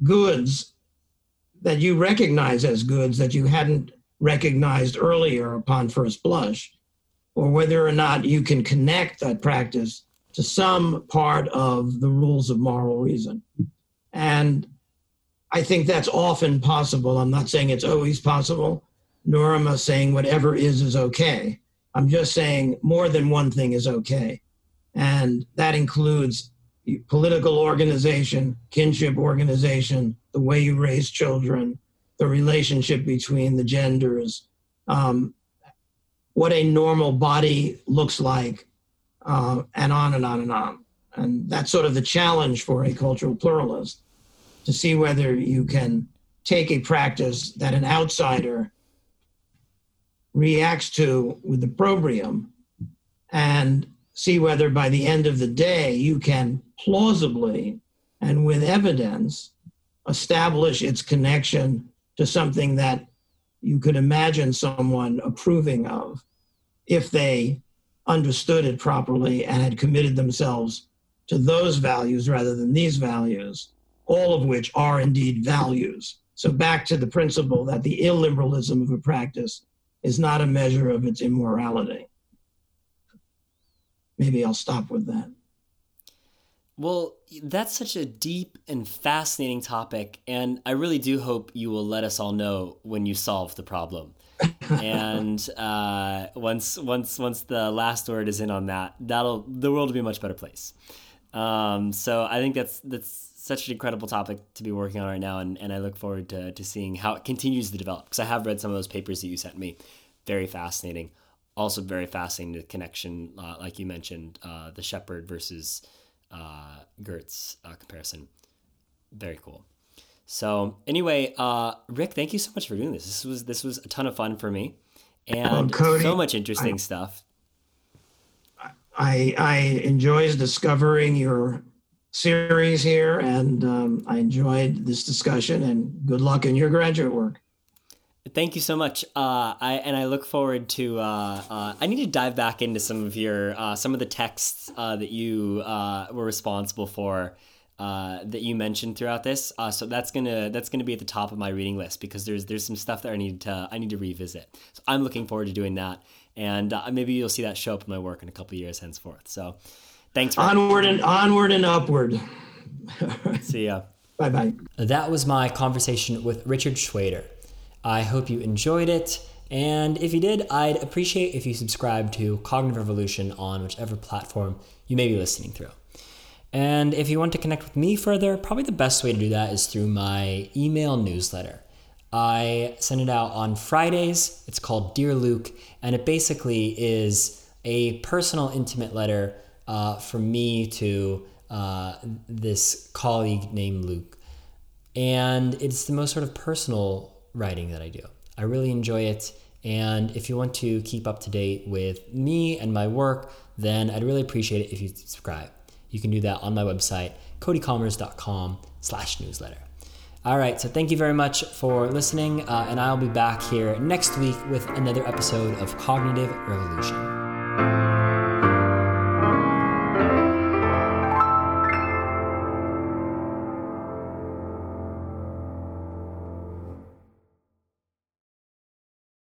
goods that you recognize as goods that you hadn't recognized earlier upon first blush, or whether or not you can connect that practice to some part of the rules of moral reason. And I think that's often possible. I'm not saying it's always possible, nor am I saying whatever is is okay. I'm just saying more than one thing is okay. And that includes political organization, kinship organization, the way you raise children, the relationship between the genders, um, what a normal body looks like, uh, and on and on and on. And that's sort of the challenge for a cultural pluralist to see whether you can take a practice that an outsider reacts to with the probrium and see whether by the end of the day you can plausibly and with evidence establish its connection to something that you could imagine someone approving of if they understood it properly and had committed themselves to those values rather than these values, all of which are indeed values. So, back to the principle that the illiberalism of a practice is not a measure of its immorality. Maybe I'll stop with that. Well, that's such a deep and fascinating topic, and I really do hope you will let us all know when you solve the problem. And uh, once once once the last word is in on that, that'll the world will be a much better place. Um, so I think that's that's such an incredible topic to be working on right now, and, and I look forward to, to seeing how it continues to develop. Because I have read some of those papers that you sent me, very fascinating. Also, very fascinating the connection, uh, like you mentioned, uh, the shepherd versus uh, Geertz uh, comparison. Very cool. So anyway, uh, Rick, thank you so much for doing this. This was this was a ton of fun for me, and Cody, so much interesting I, stuff. I I enjoyed discovering your series here, and um, I enjoyed this discussion. And good luck in your graduate work. Thank you so much. Uh, I and I look forward to. Uh, uh, I need to dive back into some of your uh, some of the texts uh, that you uh, were responsible for that you mentioned throughout this. Uh, so that's gonna that's gonna be at the top of my reading list because there's there's some stuff that I need to I need to revisit. So I'm looking forward to doing that, and uh, maybe you'll see that show up in my work in a couple years henceforth. So thanks. onward and onward and upward. see ya. Bye bye. That was my conversation with Richard Shweder. I hope you enjoyed it. And if you did, I'd appreciate if you subscribe to Cognitive Revolution on whichever platform you may be listening through. And if you want to connect with me further, probably the best way to do that is through my email newsletter. I send it out on Fridays. It's called Dear Luke, and it basically is a personal, intimate letter uh, from me to uh, this colleague named Luke. And it's the most sort of personal writing that I do. I really enjoy it. And if you want to keep up to date with me and my work, then I'd really appreciate it if you subscribe. You can do that on my website, codykommers.com slash newsletter. All right, so thank you very much for listening, uh, and I'll be back here next week with another episode of Cognitive Revolution.